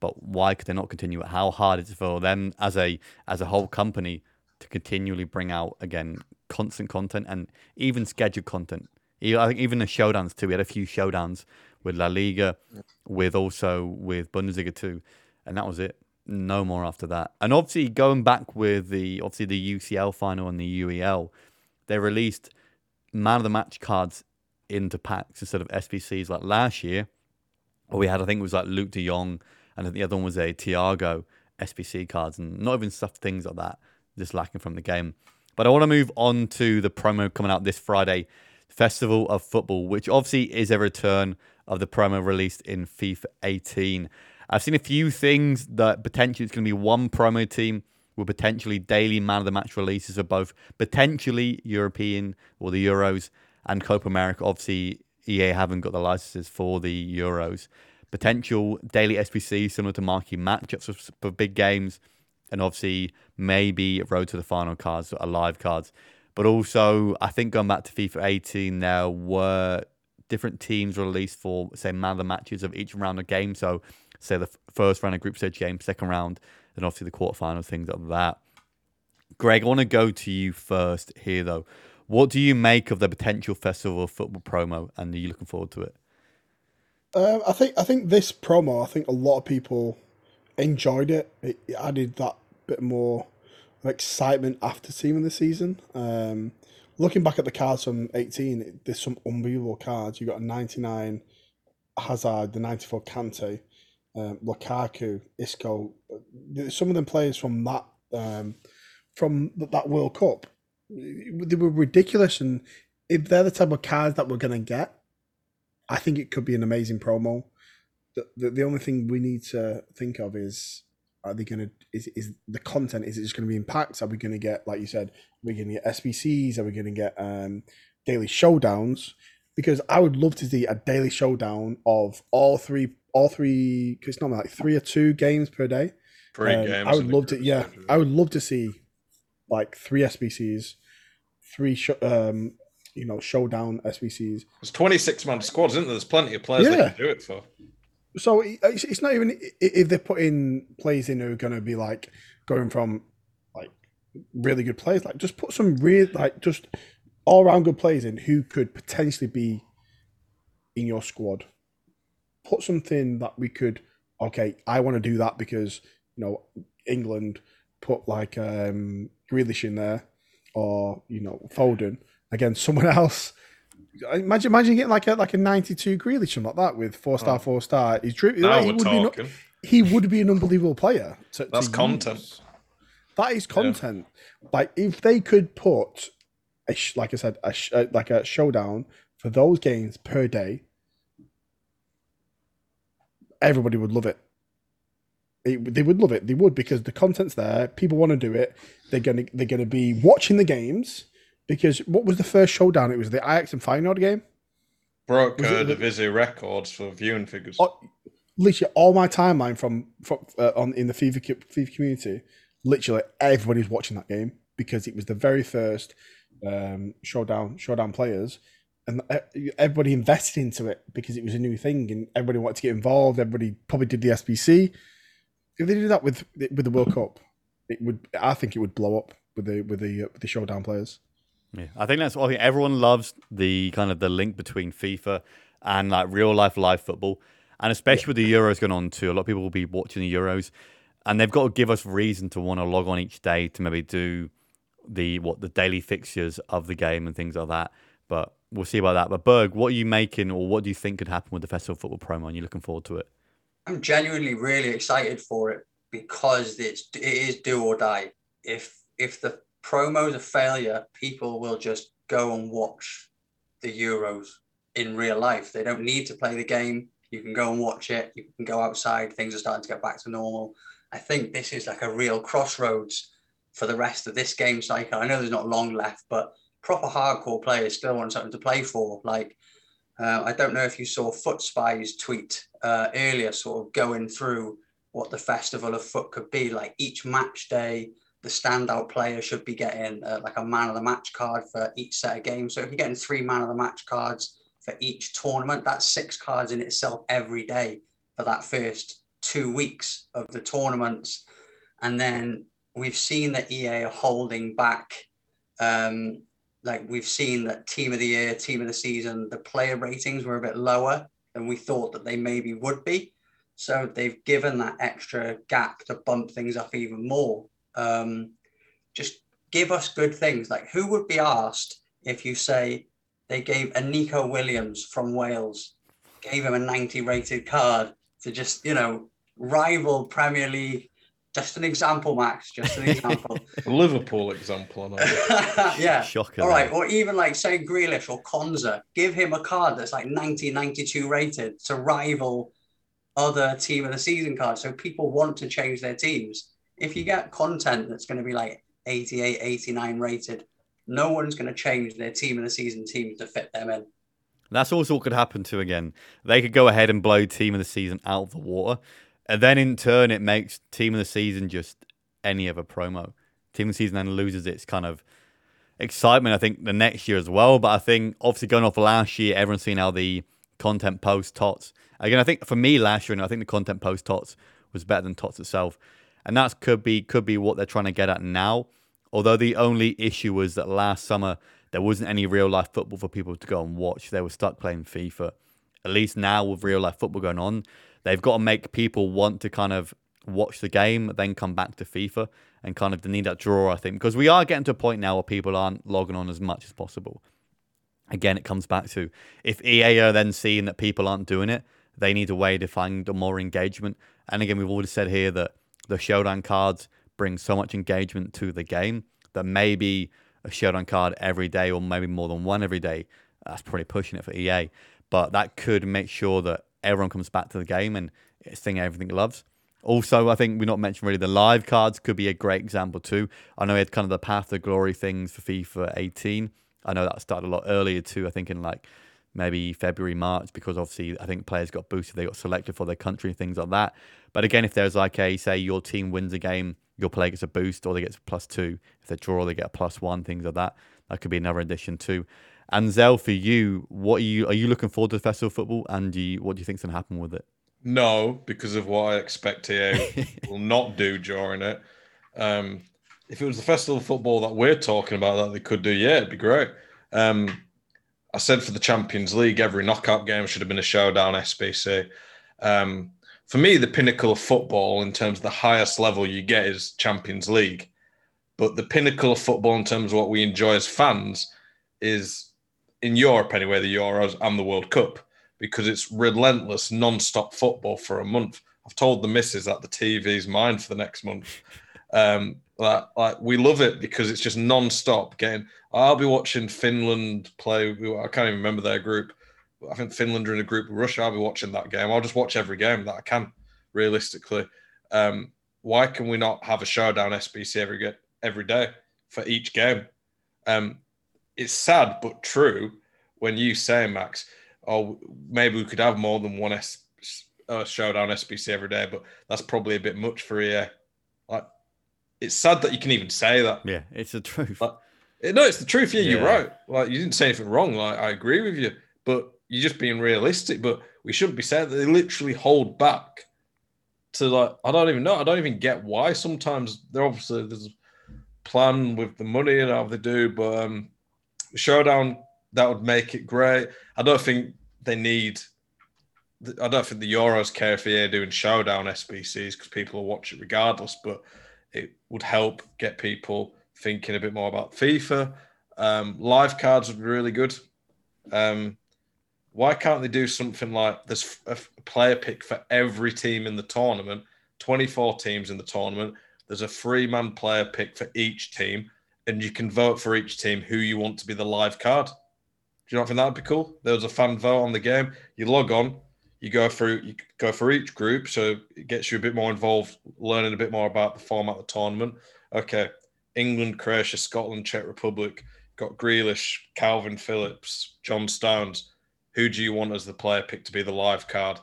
but why could they not continue it? How hard is it for them as a as a whole company to continually bring out again constant content and even scheduled content? I think even the showdowns too. We had a few showdowns with La Liga, with also with Bundesliga too, and that was it. No more after that. And obviously going back with the obviously the UCL final and the UEL, they released man of the match cards into packs instead of SBCs like last year. We had I think it was like Luuk De Jong, and the other one was a Thiago SBC cards, and not even stuff things like that, just lacking from the game. But I want to move on to the promo coming out this Friday Festival of Football, which obviously is a return of the promo released in FIFA 18. I've seen a few things that potentially it's going to be one promo team with potentially daily man of the match releases of both potentially European or the Euros and Copa America. Obviously, EA haven't got the licenses for the Euros. Potential daily SBC similar to marquee matchups for big games, and obviously maybe road to the final cards, or live cards. But also, I think going back to FIFA 18, there were different teams released for, say, man of the matches of each round of game. So, say the first round of group stage game, second round, and obviously the quarterfinals, things like that. Greg, I want to go to you first here, though. What do you make of the potential festival of football promo, and are you looking forward to it? Um, I think I think this promo, I think a lot of people enjoyed it. It, it added that bit more excitement after seeing the season. Um, looking back at the cards from 18, there's some unbelievable cards. You got a 99 Hazard, the 94 Kante, um, Lukaku, Isco. Some of them players from that um, from that World Cup, they were ridiculous. And if they're the type of cards that we're gonna get, I think it could be an amazing promo. The, the, the only thing we need to think of is are they going to is is the content is it just going to be in packs are we going to get like you said are we going to get sbcs are we going to get um daily showdowns because i would love to see a daily showdown of all three all three because it's not like three or two games per day Three Um, games. i would love to yeah i would love to see like three sbcs three sh- um you know showdown sbcs There's 26 man squads, isn't there? There's plenty of players Yeah. they can do it for. So it's, it's not even if they're putting players in who are going to be like going from like really good players, like just put some real like just all around good players in who could potentially be in your squad. Put something that we could okay. I want to do that because you know England put like um Grealish in there or you know Foden against someone else. Imagine, imagine getting like a like a ninety-two Grealish something like that with four star, four star. He's. Now he we're would be no- he would be an unbelievable player. To, to That's content. use. That is content. Like if they could put, a sh- like I said, a sh- uh, like a showdown for those games per day, everybody would love it. It- They would love it. They would because the content's there. People want to do it. They're gonna they're gonna be watching the games, because what was the first showdown? It was the Ajax and Feyenoord game. Broke uh, the- Divisi records for viewing figures. Oh, literally, all my timeline from, from uh, on in the FIFA FIFA community, literally everybody's watching that game because it was the very first um, showdown showdown players, and e- everybody invested into it because it was a new thing and everybody wanted to get involved. Everybody probably did the SBC. If they did that with with the World Cup, it would. I think it would blow up with the with the uh, with the showdown players. Yeah, I think that's what I think everyone loves the kind of the link between FIFA and like real life live football, and especially with the Euros going on too. A lot of people will be watching the Euros, and they've got to give us reason to want to log on each day to maybe do the what the daily fixtures of the game and things like that. But we'll see about that. But Berg, what are you making, or what do you think could happen with the Festival Football promo? And you looking forward to it? I'm genuinely really excited for it because it's it is do or die. If if the promo's a failure, people will just go and watch the Euros in real life. They don't need to play the game. You can go and watch it. You can go outside. Things are starting to get back to normal. I think this is like a real crossroads for the rest of this game cycle. I know there's not long left, but proper hardcore players still want something to play for. Like uh, I don't know if you saw Foot Spy's tweet uh, earlier, sort of going through what the festival of foot could be. Like each match day, the standout player should be getting uh, like a man of the match card for each set of games. So if you're getting three man of the match cards for each tournament, that's six cards in itself every day for that first two weeks of the tournaments. And then we've seen that EA are holding back um, like we've seen that team of the year, team of the season, the player ratings were a bit lower than we thought that they maybe would be. So they've given that extra gap to bump things up even more. Um, just give us good things. Like who would be asked if you say they gave a Neco Williams from Wales, gave him a 90 rated card to just, you know, rival Premier League. Just an example, Max. Just an example. A Liverpool example. I know. yeah. Shocker. All right, that. or even like say Grealish or Konsa, give him a card that's like 90, 92 rated to rival other team of the season cards. So people want to change their teams. If you get content that's going to be like 88, 89 rated, no one's going to change their team of the season team to fit them in. That's also what could happen too. Again, they could go ahead and blow team of the season out of the water, and then in turn it makes team of the season just any other promo. Team of the season then loses its kind of excitement. I think the next year as well. But I think obviously going off last year, everyone's seen how the content post tots. Again, I think for me last year, and I think the content post tots was better than tots itself, and that's could be could be what they're trying to get at now. Although the only issue was that last summer there wasn't any real life football for people to go and watch. They were stuck playing FIFA. At least now with real life football going on, they've got to make people want to kind of watch the game, then come back to FIFA and kind of need that draw, I think, because we are getting to a point now where people aren't logging on as much as possible. Again, it comes back to if EA are then seeing that people aren't doing it, they need a way to find more engagement. And again, we've already said here that the showdown cards bring so much engagement to the game that maybe a showdown card every day or maybe more than one every day, that's probably pushing it for EA. But that could make sure that everyone comes back to the game and it's thing everything loves. Also, I think we're not mentioned really the live cards could be a great example too. I know we had kind of the Path to Glory things for FIFA 18. I know that started a lot earlier too. I think in like maybe February, March, because obviously I think players got boosted, they got selected for their country, things like that. But again, if there's like a say your team wins a game, your player gets a boost or they get a plus two. If they draw, they get a plus one, things like that. That could be another addition too. And Zell, for you, what are you are you looking forward to the festival of football, and do you, what do you think's going to happen with it? No, because of what I expect EA will not do during it. Um, if it was the festival of football that we're talking about that they could do, yeah, it'd be great. Um, I said for the Champions League, every knockout game should have been a showdown SBC. Um, for me, the pinnacle of football in terms of the highest level you get is Champions League. But the pinnacle of football in terms of what we enjoy as fans is in Europe anyway, the Euros and the World Cup, because it's relentless, non-stop football for a month. I've told the missus that the TV's mine for the next month. Um, like, like we love it because it's just non-stop getting. I'll be watching Finland play. I can't even remember their group. I think Finland are in a group with Russia. I'll be watching that game. I'll just watch every game that I can, realistically. Um, why can we not have a showdown SBC every every day for each game? Um, it's sad but true when you say Max, oh maybe we could have more than one S, uh, showdown SBC every day, but that's probably a bit much for EA. Like it's sad that you can even say that. Yeah, it's the truth. Like, no, it's the truth. Yeah, you're right. Like you didn't say anything wrong. Like I agree with you, but you're just being realistic. But we shouldn't be saying that they literally hold back to like I don't even know. I don't even get why. Sometimes they're obviously there's a plan with the money and how they do, but um, showdown that would make it great. I don't think they need. I don't think the Euros care if they're doing showdown SBCs because people will watch it regardless. But it would help get people thinking a bit more about FIFA. Um, live cards would be really good. Um, why can't they do something like there's a player pick for every team in the tournament? 24 teams in the tournament. There's a three man player pick for each team, and you can vote for each team who you want to be the live card. Do you not think that'd be cool? There was a fan vote on the game. You log on, you go through, you go for each group, so it gets you a bit more involved, learning a bit more about the format of the tournament. Okay, England, Croatia, Scotland, Czech Republic, got Grealish, Kalvin Phillips, John Stones. Who do you want as the player pick to be the live card?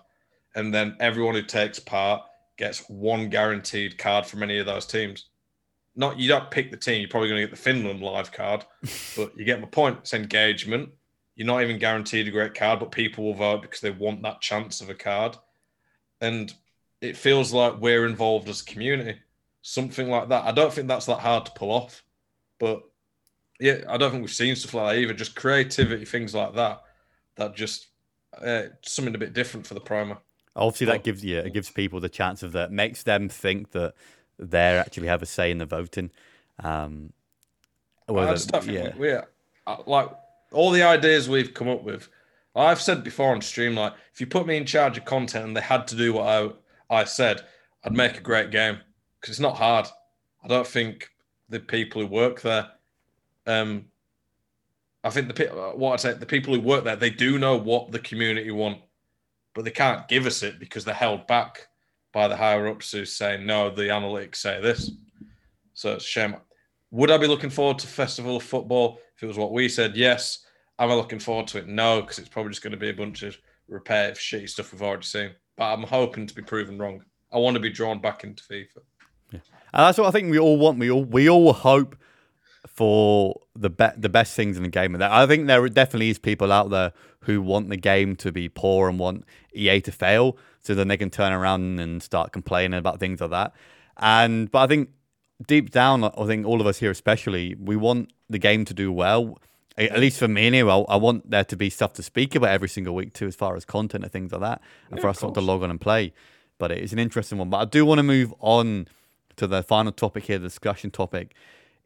And then everyone who takes part gets one guaranteed card from any of those teams. Not you don't pick the team, you're probably going to get the Finland live card, but you get my point. It's engagement. You're not even guaranteed a great card, but people will vote because they want that chance of a card. And it feels like we're involved as a community. Something like that. I don't think that's that hard to pull off. But yeah, I don't think we've seen stuff like that either. Just creativity, things like that. That just uh, something a bit different for the primer. Obviously, Well- that gives you it gives people the chance of that makes them think that they actually have a say in the voting. Um, I whether- just don't think yeah, we, we uh, like all the ideas we've come up with. I've said before on stream, like if you put me in charge of content and they had to do what I I said, I'd make a great game because it's not hard. I don't think the people who work there, um, I think the uh, what I'd say the people who work there they do know what the community want, but they can't give us it because they're held back by the higher ups who say no. The analytics say this, so it's a shame. Would I be looking forward to Festival of Football if it was what we said? Yes. Am I looking forward to it? No, because it's probably just going to be a bunch of repetitive, shitty stuff we've already seen. But I'm hoping to be proven wrong. I want to be drawn back into FIFA. Yeah. and that's what I think we all want. We all we all hope for the be- the best things in the game, and I think there definitely is people out there who want the game to be poor and want EA to fail, so then they can turn around and start complaining about things like that. And but I think deep down, I think all of us here, especially, we want the game to do well. At least for me, anyway, I want there to be stuff to speak about every single week too, as far as content and things like that, and for us not to log on and play. But it's an interesting one. But I do want to move on to the final topic here, the discussion topic.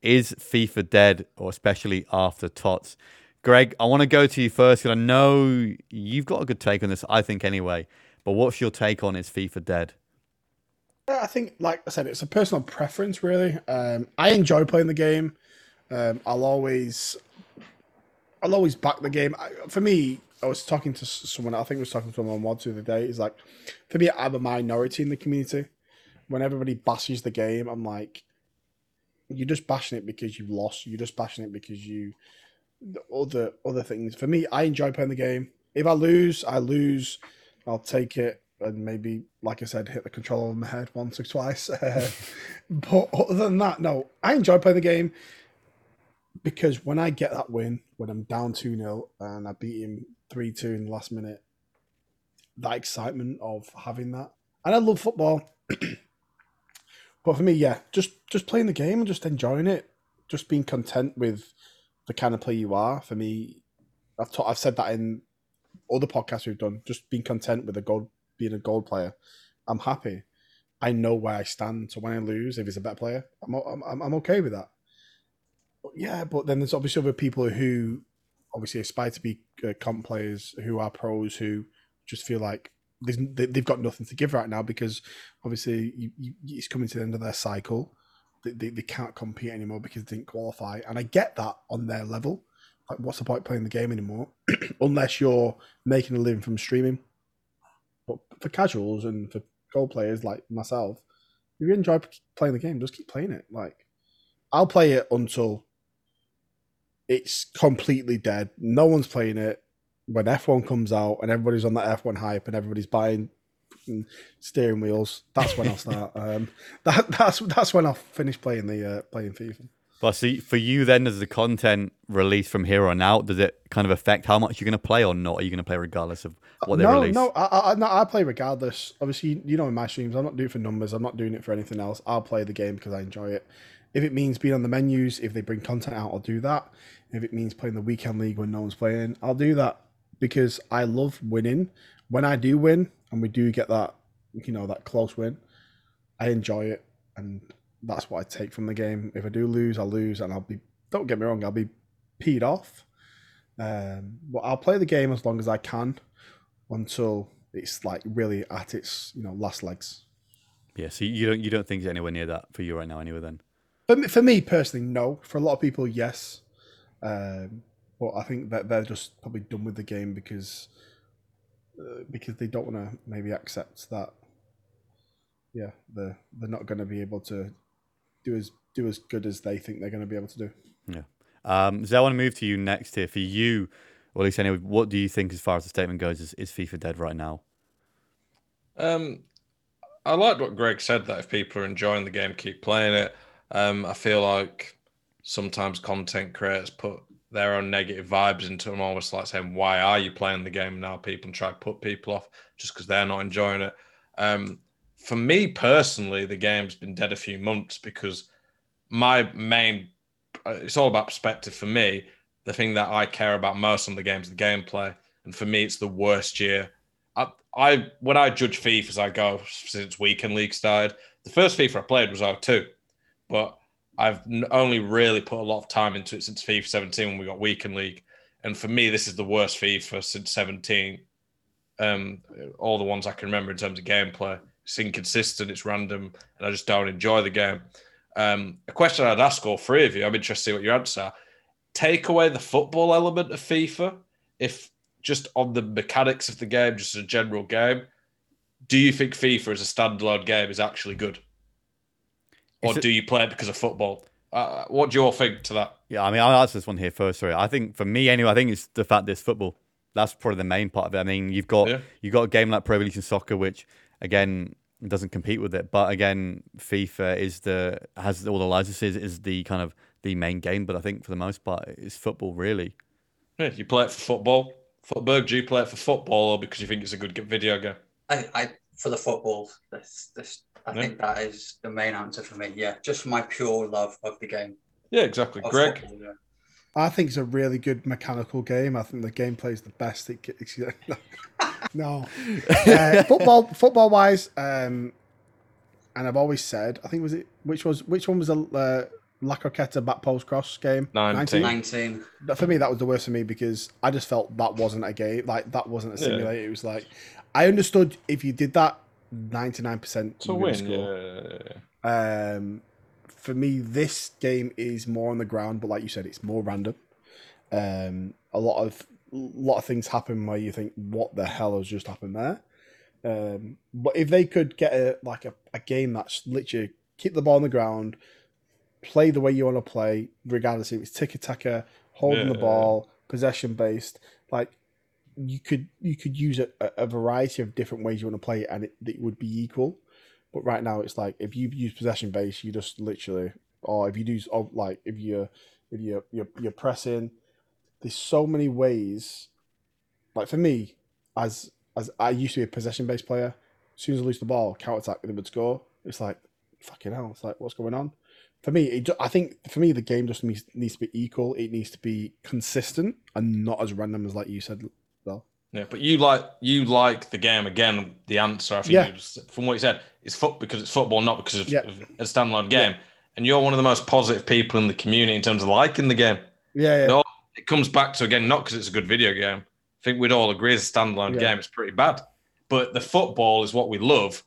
Is FIFA dead, or especially after TOTS? Greg, I want to go to you first because I know you've got a good take on this, I think, anyway. But what's your take on is FIFA dead? I think, like I said, it's a personal preference, really. Um, I enjoy playing the game. Um, I'll always, I'll always back the game. I, for me, I was talking to someone. I think I was talking to someone on Mods the other day. He's like, for me, I'm a minority in the community. When everybody bashes the game, I'm like, you're just bashing it because you've lost. You're just bashing it because you the other other things. For me, I enjoy playing the game. If I lose, I lose. I'll take it and maybe, like I said, hit the controller over my head once or twice. Uh, but other than that, no, I enjoy playing the game because when I get that win, when I'm down 2 0 and I beat him 3 2 in the last minute, that excitement of having that. And I love football. but for me, yeah, just just playing the game and just enjoying it, just being content with the kind of player you are. For me, I've ta- I've said that in other podcasts we've done. Just being content with a gold, being a gold player. I'm happy. I know where I stand. So when I lose, if he's a better player, I'm I'm, I'm okay with that. Yeah, but then there's obviously other people who obviously aspire to be uh, comp players who are pros who just feel like they- they've got nothing to give right now because obviously it's coming to the end of their cycle. They, they, they can't compete anymore because they didn't qualify. And I get that on their level. Like, what's the point playing the game anymore? Unless you're making a living from streaming. But for casuals and for gold players like myself, if you enjoy playing the game, just keep playing it. Like, I'll play it until it's completely dead. No one's playing it. When F1 comes out and everybody's on that F1 hype and everybody's buying steering wheels, that's when I'll start. um, that that's that's when I'll finish playing the uh, playing FIFA. But see, for you then, does the content released from here on out, does it kind of affect how much you're going to play or not? Are you going to play regardless of uh, what they no, release? No, I, I, no, I play regardless. Obviously, you know, in my streams, I'm not doing it for numbers. I'm not doing it for anything else. I'll play the game because I enjoy it. If it means being on the menus, if they bring content out, I'll do that. If it means playing the weekend league when no one's playing, I'll do that because I love winning. When I do win, and we do get that, you know, that close win, I enjoy it, and that's what I take from the game. If I do lose, I'll lose, and I'll be. Don't get me wrong, I'll be peed off. Um, but I'll play the game as long as I can until it's like really at its you know last legs. Yeah, so you don't you don't think it's anywhere near that for you right now, anyway. Then for me, for me personally, no. For a lot of people, yes. Um, but I think that they're just probably done with the game because uh, because they don't want to maybe accept that. Yeah, they're they're not going to be able to do as do as good as they think they're going to be able to do. Yeah. Um, so I want to move to you next here. For you, or at least anyway, what do you think as far as the statement goes? Is, is FIFA dead right now? Um, I liked what Greg said that if people are enjoying the game, keep playing it. Um, I feel like sometimes content creators put their own negative vibes into them, almost like saying, "Why are you playing the game now?" People and try to put people off just because they're not enjoying it. Um, for me personally, the game's been dead a few months because my main it's all about perspective for me. The thing that I care about most on the game is the gameplay, and for me, it's the worst year. I, I when I judge FIFA as I go since weekend league started, the first FIFA I played was 02, but I've only really put a lot of time into it since FIFA 17 when we got weekend league, and for me, this is the worst FIFA since 17. Um, all the ones I can remember in terms of gameplay. It's inconsistent, it's random, and I just don't enjoy the game. Um, a question I'd ask all three of you, I'm interested to see what your answer are. Take away the football element of FIFA, if just on the mechanics of the game, just as a general game, do you think FIFA as a standalone game is actually good? Or it, do you play it because of football? Uh, what do you all think to that? Yeah, I mean, I'll answer this one here first. Sorry, I think for me anyway, I think it's the fact that it's football. That's probably the main part of it. I mean, you've got yeah. you've got a game like Pro Evolution Soccer, which again doesn't compete with it. But again, FIFA is the has all the licenses is the kind of the main game. But I think for the most part, it's football really. Yeah, you play it for football. Football. Do you play it for football or because you think it's a good video game? I, I for the football. This, this, I yeah. think that is the main answer for me. Yeah, just my pure love of the game. Yeah, exactly. Greg. Football, yeah. I think it's a really good mechanical game. I think the gameplay is the best. It, it's, no, uh, football, football wise, um, and I've always said, I think was it which was which one was the uh, La Croqueta back post cross game? 19. 19. For me, that was the worst for me because I just felt that wasn't a game. Like that wasn't a simulator. Yeah. It was like I understood if you did that, ninety nine percent to win. Yeah. Um, for me, this game is more on the ground, but like you said, it's more random. Um, a lot of a lot of things happen where you think, "What the hell has just happened there?" Um, but if they could get a like a, a game that's literally keep the ball on the ground, play the way you want to play, regardless if it's tiki taka, holding yeah. the ball, possession based, like you could you could use a, a variety of different ways you want to play it, and it, it would be equal. But right now, it's like if you use possession base, you just literally, or if you use, oh, like if you're if you're you're, you're pressing, there's so many ways. Like for me, as as I used to be a possession based player, as soon as I lose the ball, counter attack, they would score. It's like fucking hell. It's like what's going on? For me, it, I think for me the game just needs, needs to be equal. It needs to be consistent and not as random as like you said, though. Yeah, but you like you like the game again. The answer, I think, yeah. from what you said, is foot because it's football, not because of, yeah. a standalone game. Yeah. And you're one of the most positive people in the community in terms of liking the game. Yeah, yeah. It comes back to again not because it's a good video game. I think we'd all agree as a standalone yeah. game, it's pretty bad. But the football is what we love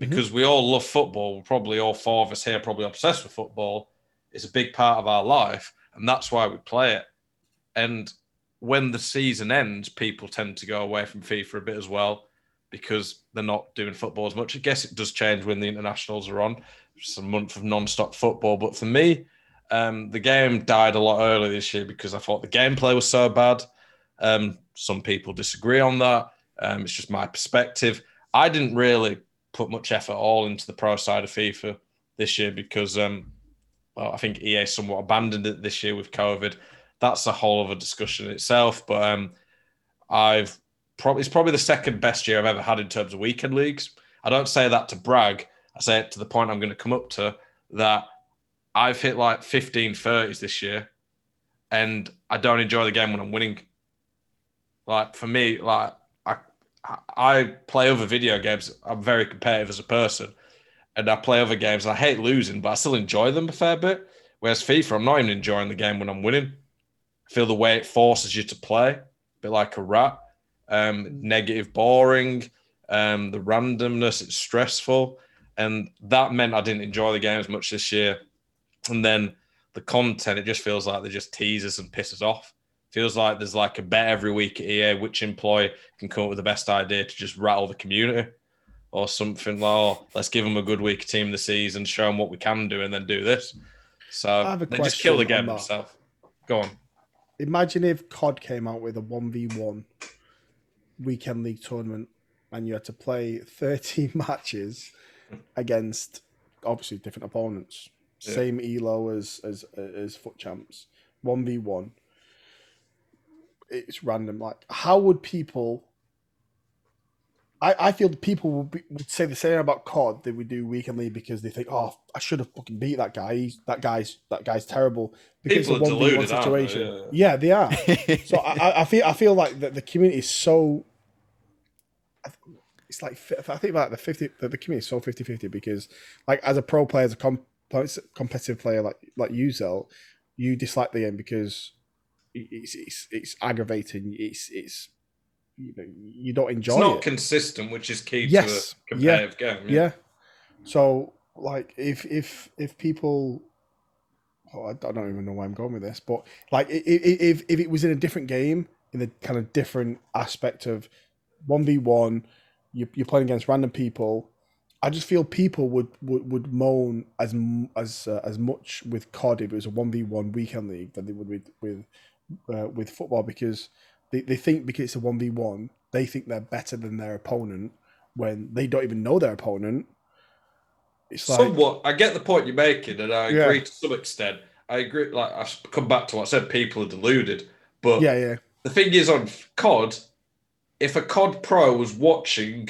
mm-hmm. because mm-hmm. we all love football. We're probably all four of us here probably obsessed with football. It's a big part of our life, and that's why we play it. And when the season ends, people tend to go away from FIFA a bit as well because they're not doing football as much. I guess it does change when the internationals are on. It's a month of non-stop football, but for me, Um, the game died a lot earlier this year because I thought the gameplay was so bad. Um, some people disagree on that. Um, it's just my perspective. I didn't really put much effort all into the pro side of FIFA this year because um, well, I think EA somewhat abandoned it this year with COVID. That's a whole other discussion itself. But um, I've probably it's probably the second best year I've ever had in terms of weekend leagues. I don't say that to brag. I say it to the point I'm going to come up to that I've hit like 15 30s this year and I don't enjoy the game when I'm winning. Like for me, like I I play other video games. I'm very competitive as a person. And I play other games I hate losing, but I still enjoy them a fair bit. Whereas FIFA, I'm not even enjoying the game when I'm winning. I feel the way it forces you to play, a bit like a rat. Um, negative, boring um, the randomness, it's stressful. And that meant I didn't enjoy the game as much this year. And then the content, it just feels like they just tease us and piss us off. Feels like there's like a bet every week at EA which employee can come up with the best idea to just rattle the community or something like, oh, let's give them a good week team the season, show them what we can do, and then do this. So they just kill the game themselves. Go on. Imagine if COD came out with a 1v1 weekend league tournament and you had to play 13 matches against obviously different opponents. Yeah. Same elo as as as FUT Champs. 1v1. It's random. Like, how would people I, I feel people would, be, would say the same about COD that we do weekly because they think, oh, I should have fucking beat that guy. He's, that guy's that guy's terrible because people it's a one v one situation. They? Yeah. yeah. they are. so I, I feel I feel like that the community is so it's like I think like the fifty the, the community is so 50-50 because like as a pro player, as a comp, competitive player like like you, Zell, you dislike the game because it's it's, it's aggravating. It's it's you know you don't enjoy. It's not it. consistent, which is key yes. to a competitive yeah. game. Yeah. yeah. So like if if if people oh, I don't even know where I'm going with this, but like if, if if it was in a different game, in the kind of different aspect of one v one, you you're playing against random people. I just feel people would would, would moan as as uh, as much with COD if it was a one v one weekend league than they would with with uh, with football because they, they think because it's a one v one they think they're better than their opponent when they don't even know their opponent. It's like, somewhat. I get the point you're making, and I agree yeah. to some extent. I agree. Like I come back to what I said, people are deluded, but yeah, yeah. The thing is, on COD, if a COD pro was watching,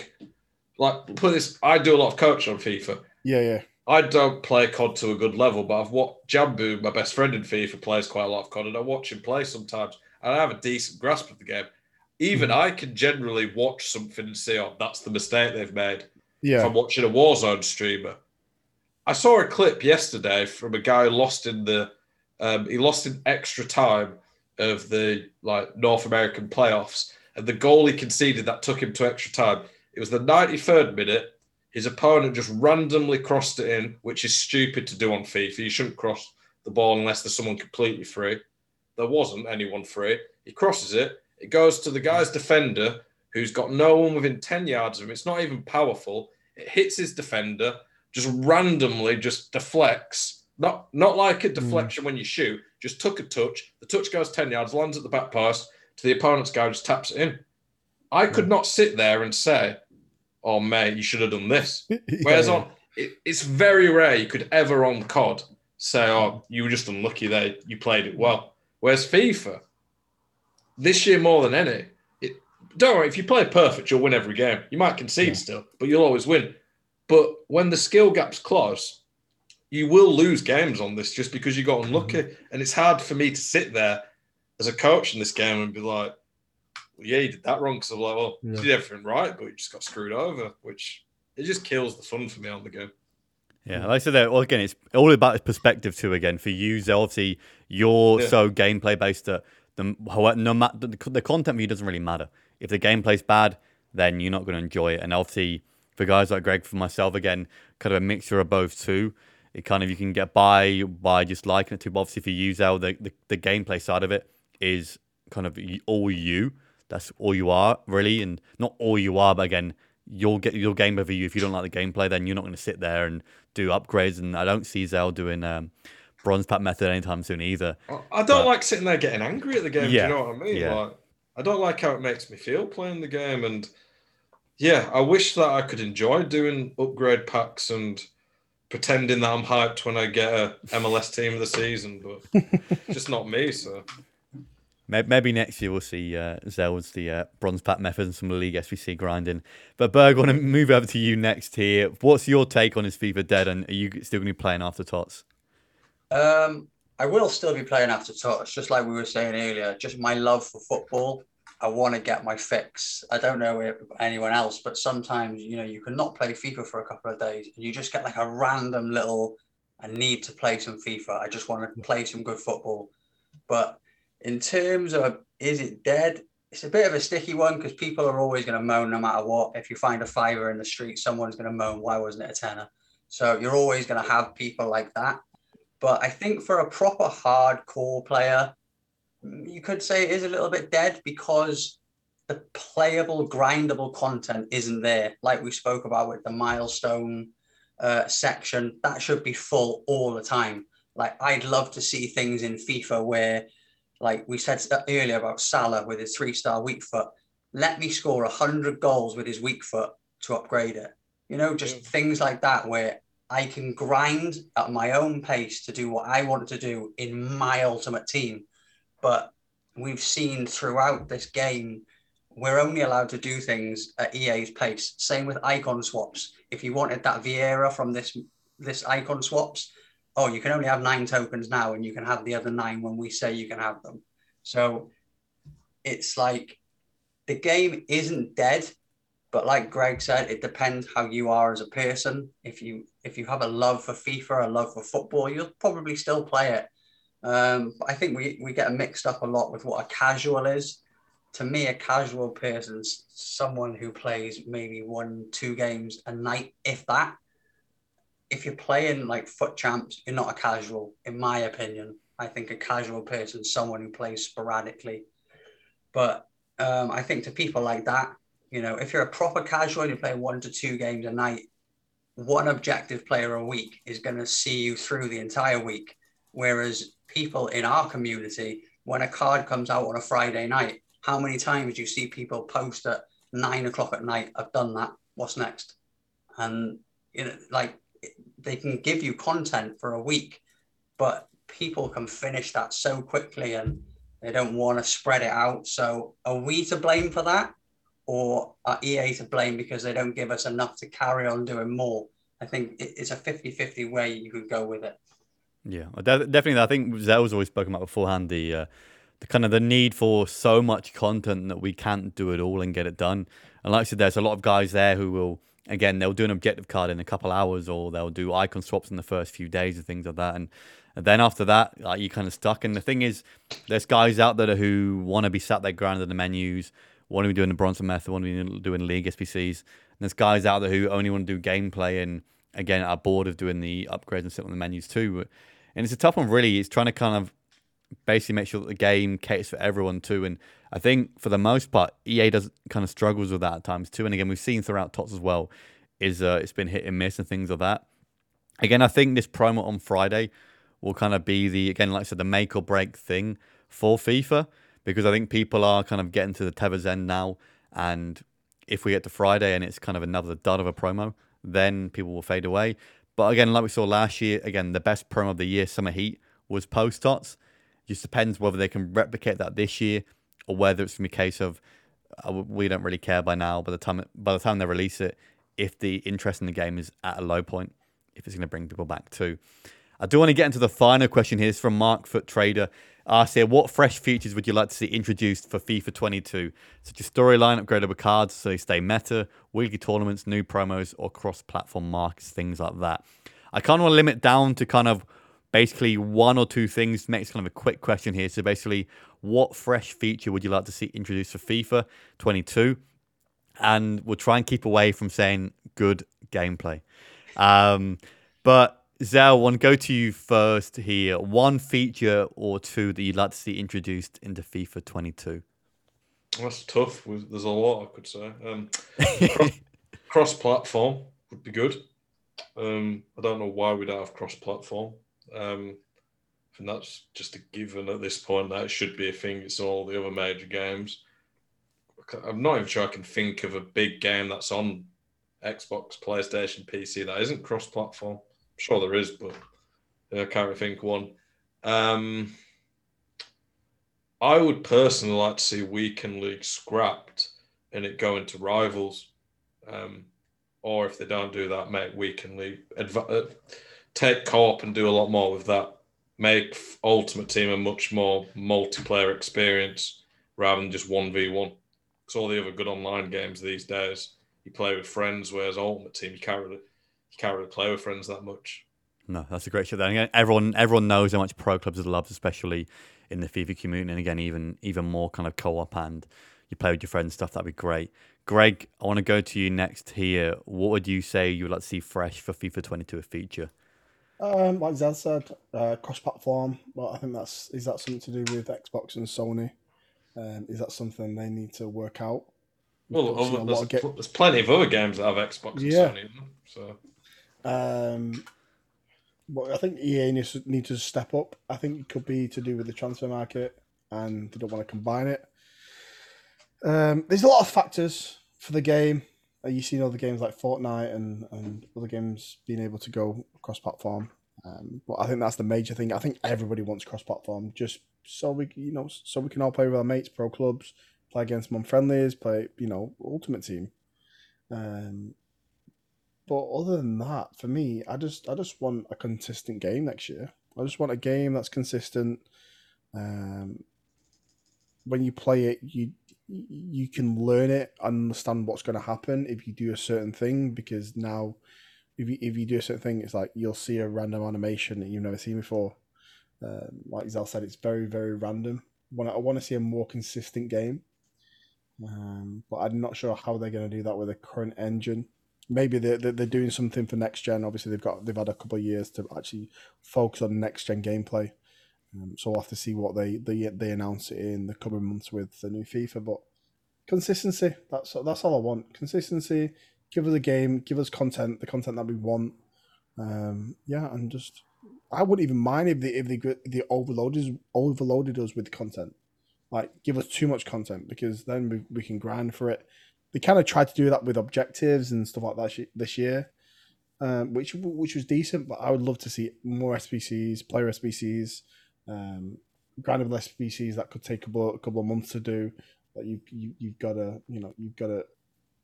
like put this, I do a lot of coaching on FIFA. Yeah, yeah. I don't play COD to a good level, but I've watched Jambu, my best friend in FIFA, plays quite a lot of COD, and I watch him play sometimes, and I have a decent grasp of the game. Even mm. I can generally watch something and say, "Oh, that's the mistake they've made." Yeah. If I'm watching a Warzone streamer, I saw a clip yesterday from a guy lost in the, um, he lost in extra time of the like North American playoffs, and the goal he conceded that took him to extra time. It was the 93rd minute. His opponent just randomly crossed it in, which is stupid to do on FIFA. You shouldn't cross the ball unless there's someone completely free. There wasn't anyone free. He crosses it. It goes to the guy's defender, who's got no one within 10 yards of him. It's not even powerful. It hits his defender, just randomly just deflects. Not not like a deflection mm. when you shoot, just took a touch. The touch goes 10 yards, lands at the back post, to the opponent's guy just taps it in. I could not sit there and say, "Oh mate, you should have done this." yeah, Whereas on, it, it's very rare you could ever on COD say, "Oh, you were just unlucky there, you played it well." Whereas FIFA, this year more than any, it, don't worry if you play perfect, you'll win every game. You might concede yeah. still, but you'll always win. But when the skill gap's close, you will lose games on this just because you got unlucky, mm-hmm. and it's hard for me to sit there as a coach in this game and be like, well, yeah, you did that wrong. Because I'm like, well, yeah. you did everything right, but you just got screwed over, which it just kills the fun for me on the game. Yeah, like I said, well, again, it's all about perspective too. Again, for you, obviously, you're yeah. so gameplay based that the no matter the, the content for you doesn't really matter. If the gameplay's bad, then you're not going to enjoy it. And obviously, for guys like Greg, for myself, again, kind of a mixture of both too. It kind of you can get by by just liking it too. But obviously, for you, Zell, the, the the gameplay side of it is kind of all you. That's all you are, really, and not all you are. But again, you'll get your game over you. If you don't like the gameplay, then you're not going to sit there and do upgrades. And I don't see Zell doing um, bronze pack method anytime soon either. I- don't But- like sitting there getting angry at the game. Yeah, Do you know what I mean? yeah. Like, I don't like how it makes me feel playing the game, and yeah, I wish that I could enjoy doing upgrade packs and pretending that I'm hyped when I get a MLS team of the season, but just not me. So Maybe next year we'll see uh, Zell's the uh, bronze pack method and some league SBC grinding. But Berg, I want to move over to you next here. What's your take on his FIFA Dead, and are you still going to be playing after Tots? Um, I will still be playing after Tots, just like we were saying earlier. Just my love for football. I want to get my fix. I don't know anyone else, but sometimes you know you can not play FIFA for a couple of days, and you just get like a random little. I need to play some FIFA. I just want to play some good football. But in terms of is it dead? It's a bit of a sticky one because people are always going to moan no matter what. If you find a fiver in the street, someone's going to moan, why wasn't it a tenner? So you're always going to have people like that. But I think for a proper hardcore player, you could say it is a little bit dead because the playable, grindable content isn't there. Like we spoke about with the milestone uh, section, that should be full all the time. Like I'd love to see things in FIFA where, like we said earlier about Salah with his three-star weak foot. Let me score hundred goals with his weak foot to upgrade it. You know, just Yeah. things like that where I can grind at my own pace to do what I want to do in my ultimate team. But we've seen throughout this game, we're only allowed to do things at EA's pace. Same with icon swaps. If you wanted that Vieira from this this icon swaps, oh, you can only have nine tokens now, and you can have the other nine when we say you can have them. So it's like the game isn't dead, but like Greg said, it depends how you are as a person. If you if you have a love for FIFA, a love for football, you'll probably still play it. Um, but I think we we get mixed up a lot with what a casual is. To me, a casual person is someone who plays maybe one, two games a night, if that. If you're playing like FUT Champs, you're not a casual, in my opinion. I think a casual person is someone who plays sporadically. But um, I think to people like that, you know, if you're a proper casual and you play one to two games a night, one objective player a week is going to see you through the entire week. Whereas people in our community, when a card comes out on a Friday night, how many times do you see people post at nine o'clock at night? I've done that. What's next? And you know, like they can give you content for a week, but people can finish that so quickly and they don't want to spread it out. So are we to blame for that? Or are EA to blame because they don't give us enough to carry on doing more? I think it's a 50 50 way you could go with it. Yeah, definitely. I think Zell's always spoken about beforehand the uh, the kind of the need for so much content that we can't do it all and get it done. And like I said, there's a lot of guys there who will again they'll do an objective card in a couple hours or they'll do icon swaps in the first few days and things like that. And, and then after that, like you're kind of stuck. And the thing is, there's guys out there who want to be sat there grinding the menus, want of be doing the Bronson method, one of be doing league SBCs. And there's guys out there who only want to do gameplay and again are bored of doing the upgrades and sitting on the menus too. And it's a tough one, really. It's trying to kind of basically make sure that the game caters for everyone too. And I think for the most part, EA does kind of struggles with that at times too. And again, we've seen throughout TOTS as well, is uh, it's been hit and miss and things like that. Again, I think this promo on Friday will kind of be the again, like I said, the make or break thing for FIFA because I think people are kind of getting to the tether's end now. And if we get to Friday and it's kind of another dud of a promo, then people will fade away. But again, like we saw last year, again, the best promo of the year, Summer Heat, was post tots. Just depends whether they can replicate that this year or whether it's going to be a case of uh, we don't really care by now. By the time by the time they release it, if the interest in the game is at a low point, if it's going to bring people back too. I do want to get into the final question here. It's from Mark Foot Trader. Asks here, what fresh features would you like to see introduced for FIFA 22, such as storyline, upgradable cards so they stay meta, weekly tournaments, new promos, or cross-platform markets, things like that. I kind of want to limit down to kind of basically one or two things. Makes kind of a quick question here. So basically, what fresh feature would you like to see introduced for FIFA 22? And we'll try and keep away from saying good gameplay. Um, but Zell, one go to you first here. One feature or two that you'd like to see introduced into FIFA 22. That's tough. There's a lot I could say. Um, cross platform would be good. Um, I don't know why we don't have cross platform. Um, and that's just a given at this point. That should be a thing. It's all the other major games. I'm not even sure I can think of a big game that's on Xbox, PlayStation, PC that isn't cross-platform. I'm sure there is, but I can't really think one. Um, I would personally like to see Weekend League scrapped and it go into Rivals. Um, or if they don't do that, make Weekend League adv- uh, take co-op and do a lot more with that. Make Ultimate Team a much more multiplayer experience rather than just one v one. Because all the other good online games these days, you play with friends, whereas Ultimate Team you can't really you can't really play with friends that much. No, that's a great show. Then everyone everyone knows how much pro clubs are loved, especially in the FIFA community, and again, even even more kind of co-op and you play with your friends stuff. That'd be great. Greg, I want to go to you next here. What would you say you would like to see fresh for FIFA 22 a feature? Um, like Zed said, uh, cross-platform. Well, I think that's is that something to do with Xbox and Sony. Um, is that something they need to work out? Well, other, there's, get... there's, plenty of other games that have Xbox and yeah. Sony. So, um, but I think EA needs, needs to step up. I think it could be to do with the transfer market, and they don't want to combine it. Um, there's a lot of factors for the game. Uh, you see other games like Fortnite and, and other games being able to go cross platform. Um, but I think that's the major thing. I think everybody wants cross platform just so we you know so we can all play with our mates, pro clubs, play against mom friendlies, play you know ultimate team. Um, but other than that, for me, I just I just want a consistent game next year. I just want a game that's consistent. Um, when you play it, you you can learn it, understand what's going to happen if you do a certain thing. Because now, if you if you do a certain thing, it's like you'll see a random animation that you've never seen before. Um, like Zal said, it's very very random. When I want to see a more consistent game, um, but I'm not sure how they're going to do that with the current engine. Maybe they're, they're doing something for next gen. Obviously, they've got they've had a couple of years to actually focus on next gen gameplay. Um, so we'll have to see what they, they they announce in the coming months with the new FIFA. But consistency, that's that's all I want. Consistency. Give us a game. Give us content. The content that we want. Um, yeah, and just I wouldn't even mind if they if they if they overloaded overloaded us with content. Like give us too much content because then we, we can grind for it. They kind of tried to do that with objectives and stuff like that this year, um, which which was decent. But I would love to see more SBCs, player SBCs, um, grindable SBCs that could take a couple, a couple of months to do. That you, you you've got to you know you've got to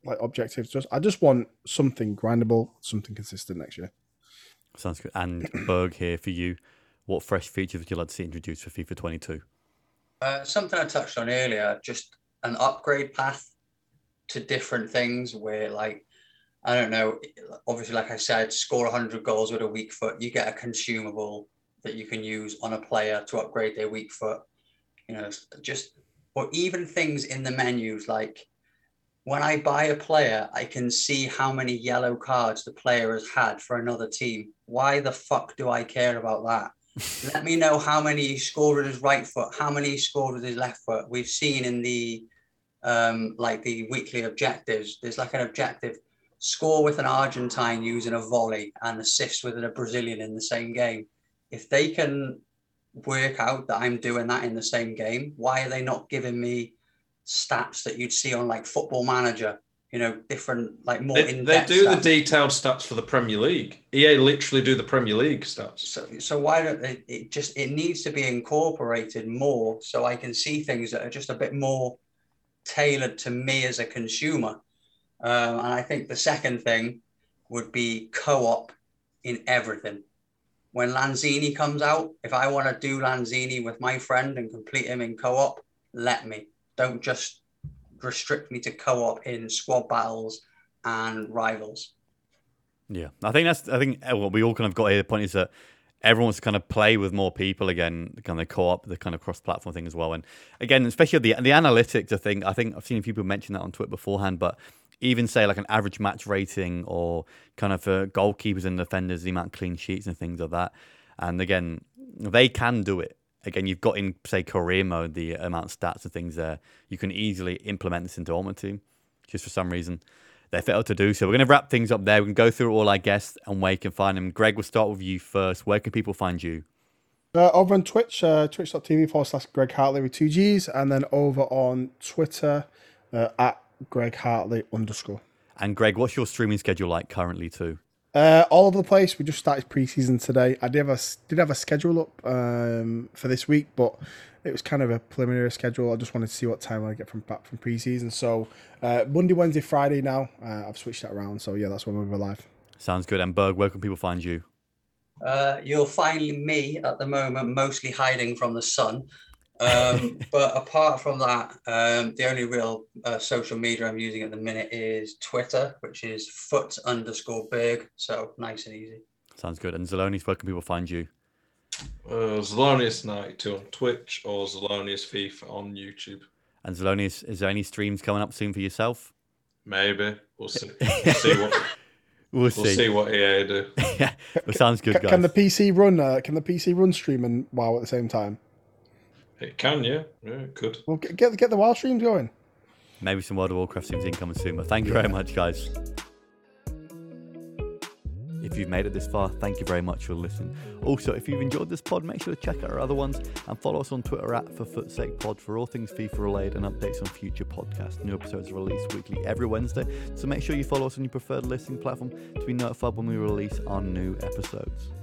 like objectives. Just I just want something grindable, something consistent next year. Sounds good. And Berg here for you. What fresh features would you like to see introduced for FIFA 22? Uh, something I touched on earlier, just an upgrade path to different things where, like, I don't know, obviously, like I said, score 100 goals with a weak foot, you get a consumable that you can use on a player to upgrade their weak foot. You know, just or even things in the menus like when I buy a player, I can see how many yellow cards the player has had for another team. Why the fuck do I care about that? Let me know how many he scored with his right foot, how many he scored with his left foot. We've seen in the um, like the weekly objectives, there's like an objective score with an Argentine using a volley and assist with a Brazilian in the same game if they can work out that I'm doing that in the same game, why are they not giving me stats that you'd see on like Football Manager? You know, different like more. They, they do stats. the detailed stats for the Premier League. EA literally do the Premier League stats. So, so why don't they? It just it needs to be incorporated more so I can see things that are just a bit more tailored to me as a consumer. Um, and I think the second thing would be co-op in everything when Lanzini comes out, if I want to do Lanzini with my friend and complete him in co-op, let me. Don't just restrict me to co-op in squad battles and rivals. Yeah, I think that's. I think uh, what we all kind of got here. The point is that everyone wants to kind of play with more people again, kind of co-op, the kind of cross-platform thing as well. And again, especially the the analytics. I think I think I've seen a few people mention that on Twitter beforehand, but even say like an average match rating or kind of for goalkeepers and defenders, the amount of clean sheets and things like that. And again, they can do it. Again, you've got in say career mode the amount of stats and things there. You can easily implement this into Ultimate Team. Just for some reason, they failed to do so. We're going to wrap things up there. We can go through all our guests and where you can find them. Greg, we'll start with you first. Where can people find you? Uh, over on Twitch, uh, twitch.tv forward slash Greg Hartley with two G's, and then over on Twitter uh, at Greg Hartley underscore. And Greg, what's your streaming schedule like currently too? Uh, all over the place. We just started preseason today. I did have a did have a schedule up um, for this week, but it was kind of a preliminary schedule. I just wanted to see what time I get from back from preseason. So uh, Monday, Wednesday, Friday now. Uh, I've switched that around. So yeah, that's when we're live. Sounds good. And Berg, where can people find you? Uh, you'll find me at the moment mostly hiding from the sun. Um, but apart from that, um, the only real uh, social media I'm using at the minute is Twitter, which is foot underscore big. So nice and easy. Sounds good. And Zelonis, where can people find you? Uh, Zelonius92 on Twitch or Zelonius FIFA on YouTube. And Zelonius, is there any streams coming up soon for yourself? Maybe. We'll see. We'll see what, We'll we'll see. see what EA do. yeah, well, sounds good, Ca- guys. Can the PC run? Uh, can the PC run stream and WoW at the same time? It can, yeah. Yeah, it could. Well, get get, get the WoW streams going. Maybe some World of Warcraft streams incoming soon. But thank you very much, guys. If you've made it this far, thank you very much for listening. Also, if you've enjoyed this pod, make sure to check out our other ones and follow us on Twitter at For Foot's Sake Pod for all things FIFA related and updates on future podcasts. New episodes are released weekly every Wednesday, so make sure you follow us on your preferred listening platform to be notified when we release our new episodes.